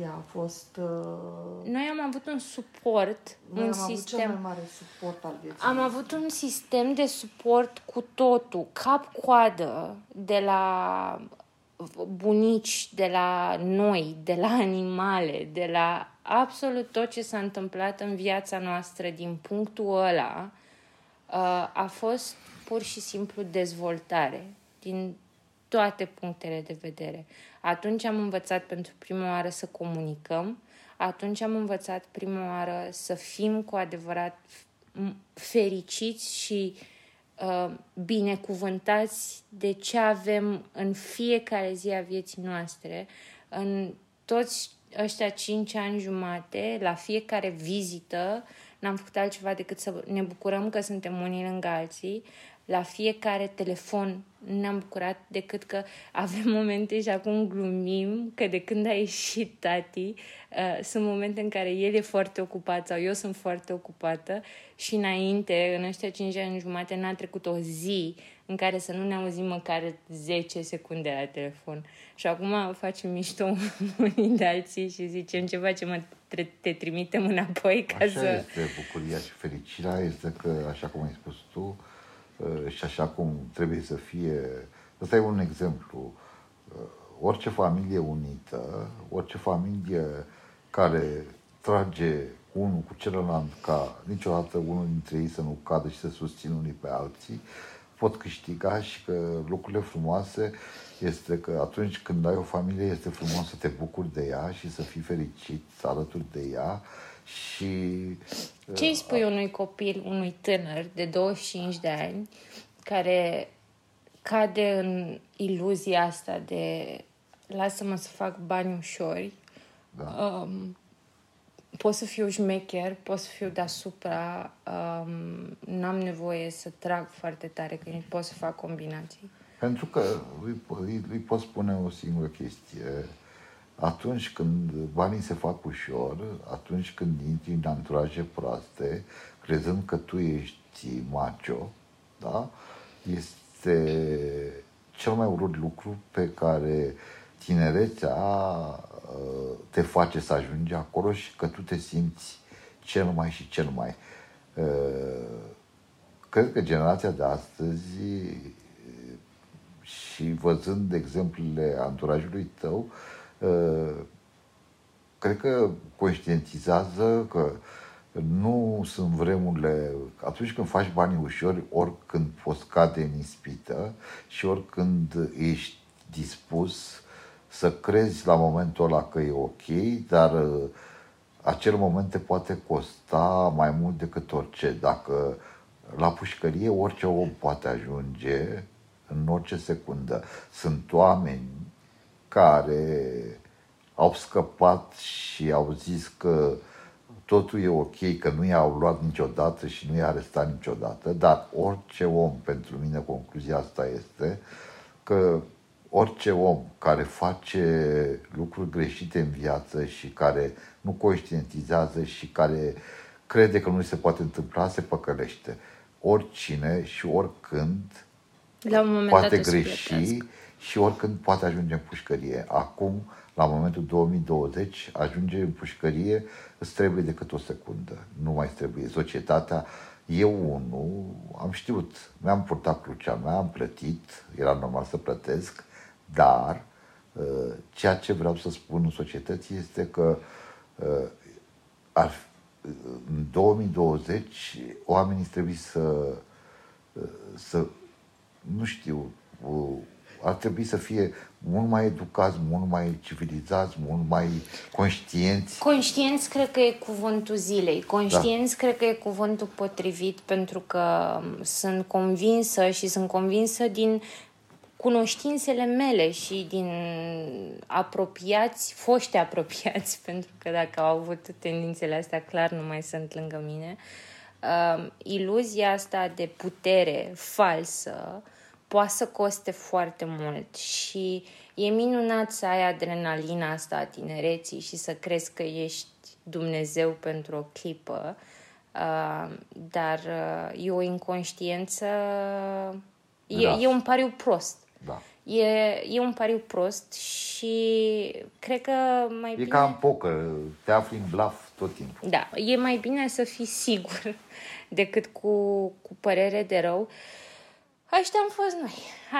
Ea a fost... Uh... Noi am avut un suport, noi un am sistem. Avut cel mai mare suport al vieții. Am noastre. avut un sistem de suport cu totul, cap-coadă, de la bunici, de la noi, de la animale, de la absolut tot ce s-a întâmplat în viața noastră din punctul ăla uh, a fost pur și simplu dezvoltare din toate punctele de vedere. Atunci am învățat pentru prima oară să comunicăm, atunci am învățat prima oară să fim cu adevărat fericiți și uh, binecuvântați de ce avem în fiecare zi a vieții noastre, în toți ăștia cinci ani jumate, la fiecare vizită, n-am făcut altceva decât să ne bucurăm că suntem unii lângă alții, la fiecare telefon ne-am bucurat decât că avem momente și acum glumim că de când a ieșit tati uh, sunt momente în care el e foarte ocupat sau eu sunt foarte ocupată și înainte, în ăștia 5 ani jumate, n-a trecut o zi în care să nu ne auzim măcar 10 secunde la telefon. Și acum facem mișto unii de alții și zicem ce facem, te, te trimitem înapoi ca așa să... este bucuria și fericirea este că, așa cum ai spus tu, uh, și așa cum trebuie să fie, ăsta e un exemplu, uh, orice familie unită, orice familie care trage unul cu celălalt ca niciodată unul dintre ei să nu cadă și să susțină unii pe alții, pot câștiga și că lucrurile frumoase este că atunci când ai o familie este frumos să te bucuri de ea și să fii fericit alături de ea și... Ce îi spui unui copil, unui tânăr de 25 de ani care cade în iluzia asta de lasă-mă să fac bani ușori, Da. um, pot să fiu șmecher, pot să fiu deasupra, um, n-am nevoie să trag foarte tare, că pot să fac combinații. Pentru că îi, îi, îi pot spune o singură chestie. Atunci când banii se fac ușor, atunci când intri în anturaje proaste, crezând că tu ești macho, da? este cel mai urât lucru pe care tinerețea uh, te face să ajungi acolo și că tu te simți cel mai și cel mai. Uh, Cred că generația de astăzi și văzând exemplele anturajului tău, uh, cred că conștientizează că nu sunt vremurile, atunci când faci banii ușori, oricând poți cade în ispită și oricând ești dispus să crezi la momentul ăla că e ok, dar uh, acel moment te poate costa mai mult decât orice. Dacă la pușcărie orice om poate ajunge în orice secundă. Sunt oameni care au scăpat și au zis că totul e ok, că nu i-au luat niciodată și nu i-a arestat niciodată, dar orice om, pentru mine concluzia asta este că orice om care face lucruri greșite în viață și care nu conștientizează și care crede că nu se poate întâmpla, se păcălește. Oricine și oricând La un moment poate dat o să greși plătească. și oricând poate ajunge în pușcărie. Acum, la momentul 2020, ajunge în pușcărie, îți trebuie decât o secundă. Nu mai îți trebuie. Societatea, eu unul, am știut, mi-am purtat crucea mea, am plătit, era normal să plătesc, dar uh, ceea ce vreau să spun în societății este că uh, ar, în 2020 oamenii trebuie să să, nu știu, uh, ar trebui să fie mult mai educați, mult mai civilizați, mult mai conștienți. Conștienți cred că e cuvântul zilei. Conștienți da. cred că e cuvântul potrivit pentru că um, sunt convinsă și sunt convinsă din cunoștințele mele și din apropiați, foști apropiați, pentru că dacă au avut tendințele astea, clar nu mai sunt lângă mine, uh, iluzia asta de putere falsă poate să coste foarte mult și e minunat să ai adrenalina asta a tinereții și să crezi că ești Dumnezeu pentru o clipă, uh, dar uh, e o inconștiență, e, Da. e un pariu prost. Da. E, e un pariu prost și cred că mai E bine... ca în poker, te afli în blaf tot timpul. Da, e mai bine să fii sigur decât cu, cu părere de rău. Ăștia am fost noi.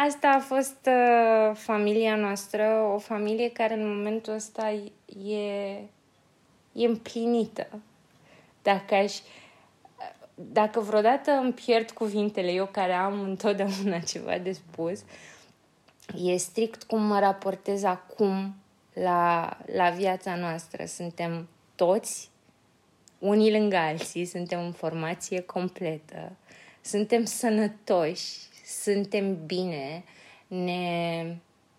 Asta a fost uh, familia noastră, o familie care în momentul ăsta e, e împlinită. Dacă aș, dacă vreodată îmi pierd cuvintele, eu care am întotdeauna ceva de spus, e strict cum mă raportez acum la, la viața noastră. Suntem toți unii lângă alții, suntem în formație completă, suntem sănătoși, suntem bine, ne,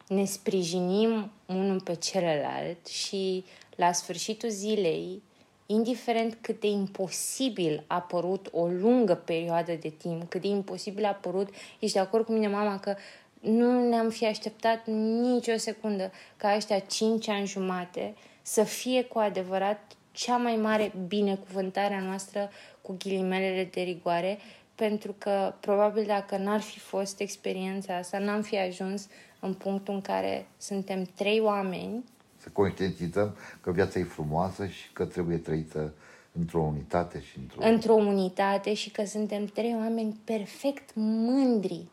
ne sprijinim unul pe celălalt și la sfârșitul zilei, indiferent cât de imposibil a părut o lungă perioadă de timp, cât de imposibil a părut, ești de acord cu mine, mama, că nu ne-am fi așteptat nicio secundă ca ăștia cinci ani jumate să fie cu adevărat cea mai mare binecuvântare a noastră cu ghilimelele de rigoare, pentru că probabil dacă n-ar fi fost experiența asta, n-am fi ajuns în punctul în care suntem trei oameni. Să conștientizăm că viața e frumoasă și că trebuie trăită într-o unitate și într-o... într-o unitate și că suntem trei oameni perfect mândri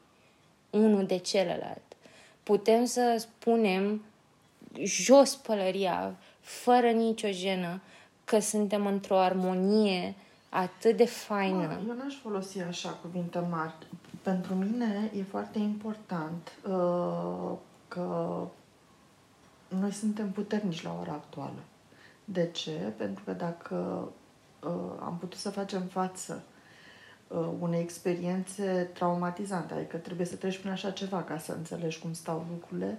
unul de celălalt. Putem să spunem jos pălăria, fără nicio jenă, că suntem într-o armonie atât de faină. Ah, Eu n-aș folosi așa cuvinte mari. Pentru mine e foarte important uh, că noi suntem puternici la ora actuală. De ce? Pentru că dacă uh, am putut să facem față uh, unei experiențe traumatizante, adică trebuie să treci prin așa ceva ca să înțelegi cum stau lucrurile,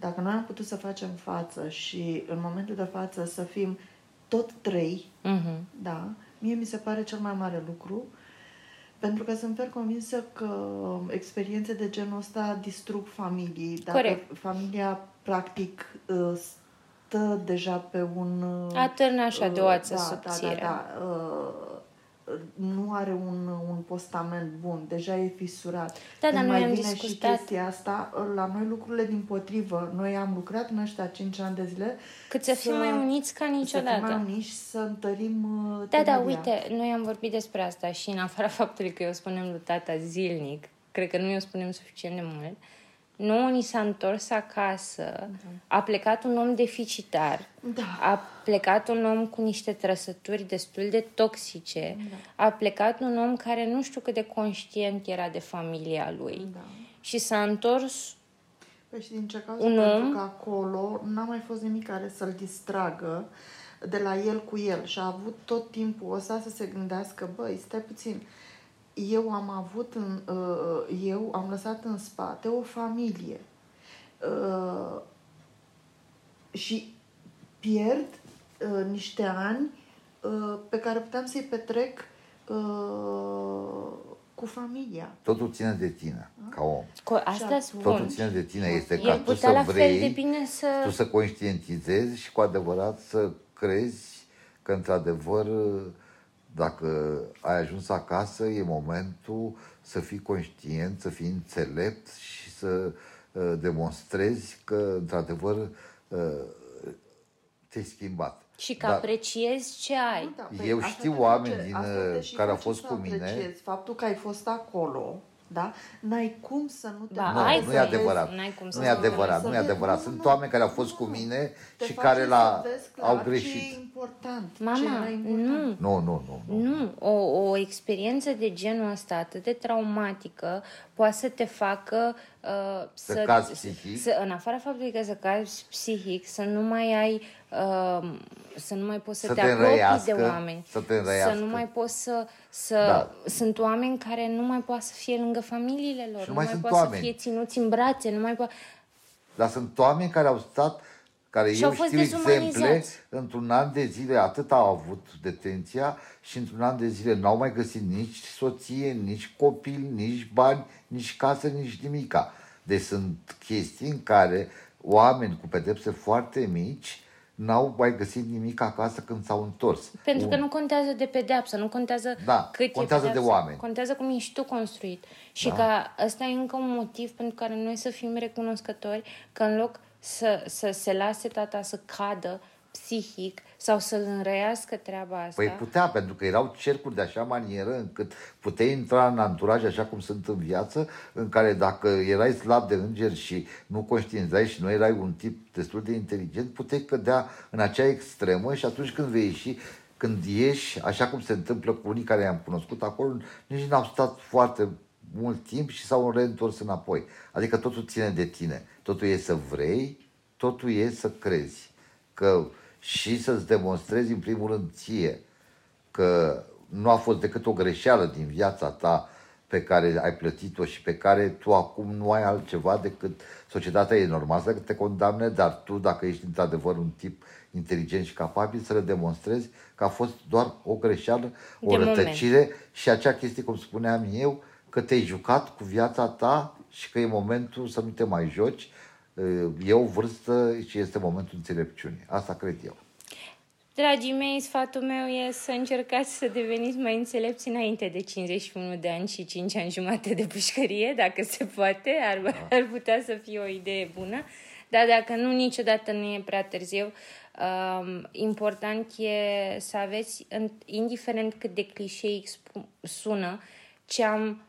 dacă noi am putut să facem față și în momentul de față să fim tot trei, Mhm. da, mie mi se pare cel mai mare lucru, pentru că sunt fer convinsă că experiențe de genul ăsta distrug familii. Dacă Corect. familia, practic, uh, stă deja pe un... uh, Atârnă așa de o ață da, subțire. Da, da, da. Uh, Nu are un, un postament bun, deja e fisurat. Da, dar Când noi mai am vine și discutat- chestia asta, la noi lucrurile din potrivă. Noi am lucrat în ăștia 5 ani de zile Cât să fim mai uniți ca Să fim niciodată. mai uniți și să întărim uh, Da, da, temelia. uite, noi am vorbit despre asta și în afara faptului că eu spunem lui tata zilnic, cred că nu eu spunem suficient de mult, nouă ni s-a întors acasă, a plecat un om deficitar, Da. a plecat un om cu niște trăsături destul de toxice, a plecat un om care nu știu cât de conștient era de familia lui. Da. și s-a întors Păi și din ce cauză? Un Pentru om- că acolo n-a mai fost nimic care să-l distragă de la el cu el. Și a avut tot timpul ăsta să se gândească, băi, stai puțin, eu am avut, în, uh, eu am lăsat în spate o familie uh, și pierd uh, niște ani uh, pe care puteam să-i petrec uh, cu familia. Totul ține de tine, ca om. Co- Asta Și spun. Totul ține de tine. Este E ca tu putea să la fel vrei, de bine să- tu să conștientizezi și cu adevărat să crezi că într-adevăr dacă ai ajuns acasă, e momentul să fii conștient, să fii înțelept și să uh, demonstrezi că într-adevăr uh, te-ai schimbat. Și că Dar- apreciezi ce ai. Nu, da, Eu asta știu te oameni face- din, asta uh, te și care au face fost să cu mine. apreciezi Faptul că ai fost acolo, da? N-ai cum să nu te Ba, Nu, ai nu e voie, adevărat. n-ai cum să nu e nu adevărat, să nu e vezi- adevărat. nu, Sunt nu, oameni care au nu, fost cu nu. mine Te și face care să la vezi clar au Ce e greșit. important. ce Mama, e important. nu. Nu, nu, nu. nu. Nu, o, o experiență de genul ăsta atât de traumatică poate să te facă uh, Să cazi psihic. Să, în afara faptului că să cazi psihic, să nu mai ai, uh, să nu mai poți să, Să te te apropii de înrăiască, oameni. să te înrăiască. Să nu mai poți să... să Da. Sunt oameni care nu mai poate să fie lângă familiile lor, Și nu nu mai mai sunt poate să oameni. fie ținuți în brațe, nu mai poate... Dar sunt oameni care au stat, care Și eu au fost știu exemple, dezumanizați. într-un an de zile atât au avut detenția și într-un an de zile n-au mai găsit nici soție, nici copil, nici bani, nici casă, nici nimica. Deci sunt chestii în care oameni cu pedepse foarte mici n-au mai găsit nimic acasă când s-au întors. Pentru că Un- nu contează de pedeapsă, nu contează Da, cât contează e de pedeapsa, oameni. Contează cum ești tu construit. Și Da. că ăsta e încă un motiv pentru care noi să fim recunoscători că în loc să, să se lase tata să cadă psihic sau să-l înrăiască treaba asta. Păi putea, pentru că erau cercuri de așa manieră încât puteai intra în anturaj așa cum sunt în viață, în care dacă erai slab de înger și nu conștientizai și nu erai un tip destul de inteligent, puteai cădea în acea extremă și atunci când vei ieși, când ieși, așa cum se întâmplă cu unii care i-am cunoscut acolo, nici n-au stat foarte mult timp și s-au reîntors înapoi. Adică totul ține de tine. Totul e să vrei, totul e să crezi. Că și să-ți demonstrezi în primul rând ție că nu a fost decât o greșeală din viața ta pe care ai plătit-o și pe care tu acum nu ai altceva decât societatea e normal să te condamne, dar tu, dacă ești într-adevăr un tip inteligent și capabil, să le demonstrezi că a fost doar o greșeală, o De moment. rătăcire și acea chestie, cum spuneam eu, că te-ai jucat cu viața ta și că e momentul să nu te mai joci. E o vârstă și este momentul înțelepciunii. Asta cred eu. Dragii mei, sfatul meu e să încercați să deveniți mai înțelepți înainte de 51 de ani și 5 ani jumate de pușcărie, dacă se poate, ar, ar putea să fie o idee bună, dar dacă nu, niciodată nu e prea târziu. Um, important e să aveți, în- indiferent cât de clișeic spu- sună, ce am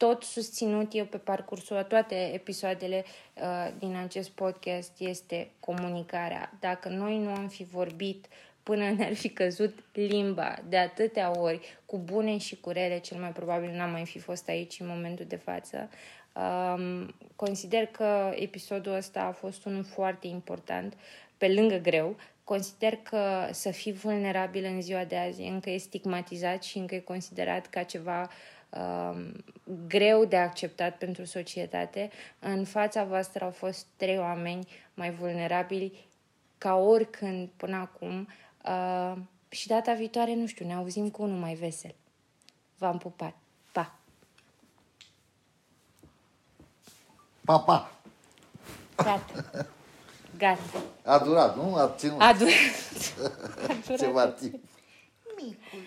tot susținut eu pe parcursul a toate episoadele uh, din acest podcast este comunicarea. Dacă noi nu am fi vorbit până ne-ar fi căzut limba de atâtea ori, cu bune și cu rele, cel mai probabil n-am mai fi fost aici în momentul de față. Um, consider că episodul ăsta a fost unul foarte important, pe lângă greu. Consider că să fii vulnerabil în ziua de azi încă e stigmatizat și încă e considerat ca ceva um, greu de acceptat pentru societate. În fața voastră au fost trei oameni mai vulnerabili ca oricând până acum uh, și data viitoare, nu știu, ne auzim cu unul mai vesel. V-am pupat. Pa! Pa, pa! Gata. Gata. A durat, nu? A ținut A durat. A durat. ceva timp. Micul.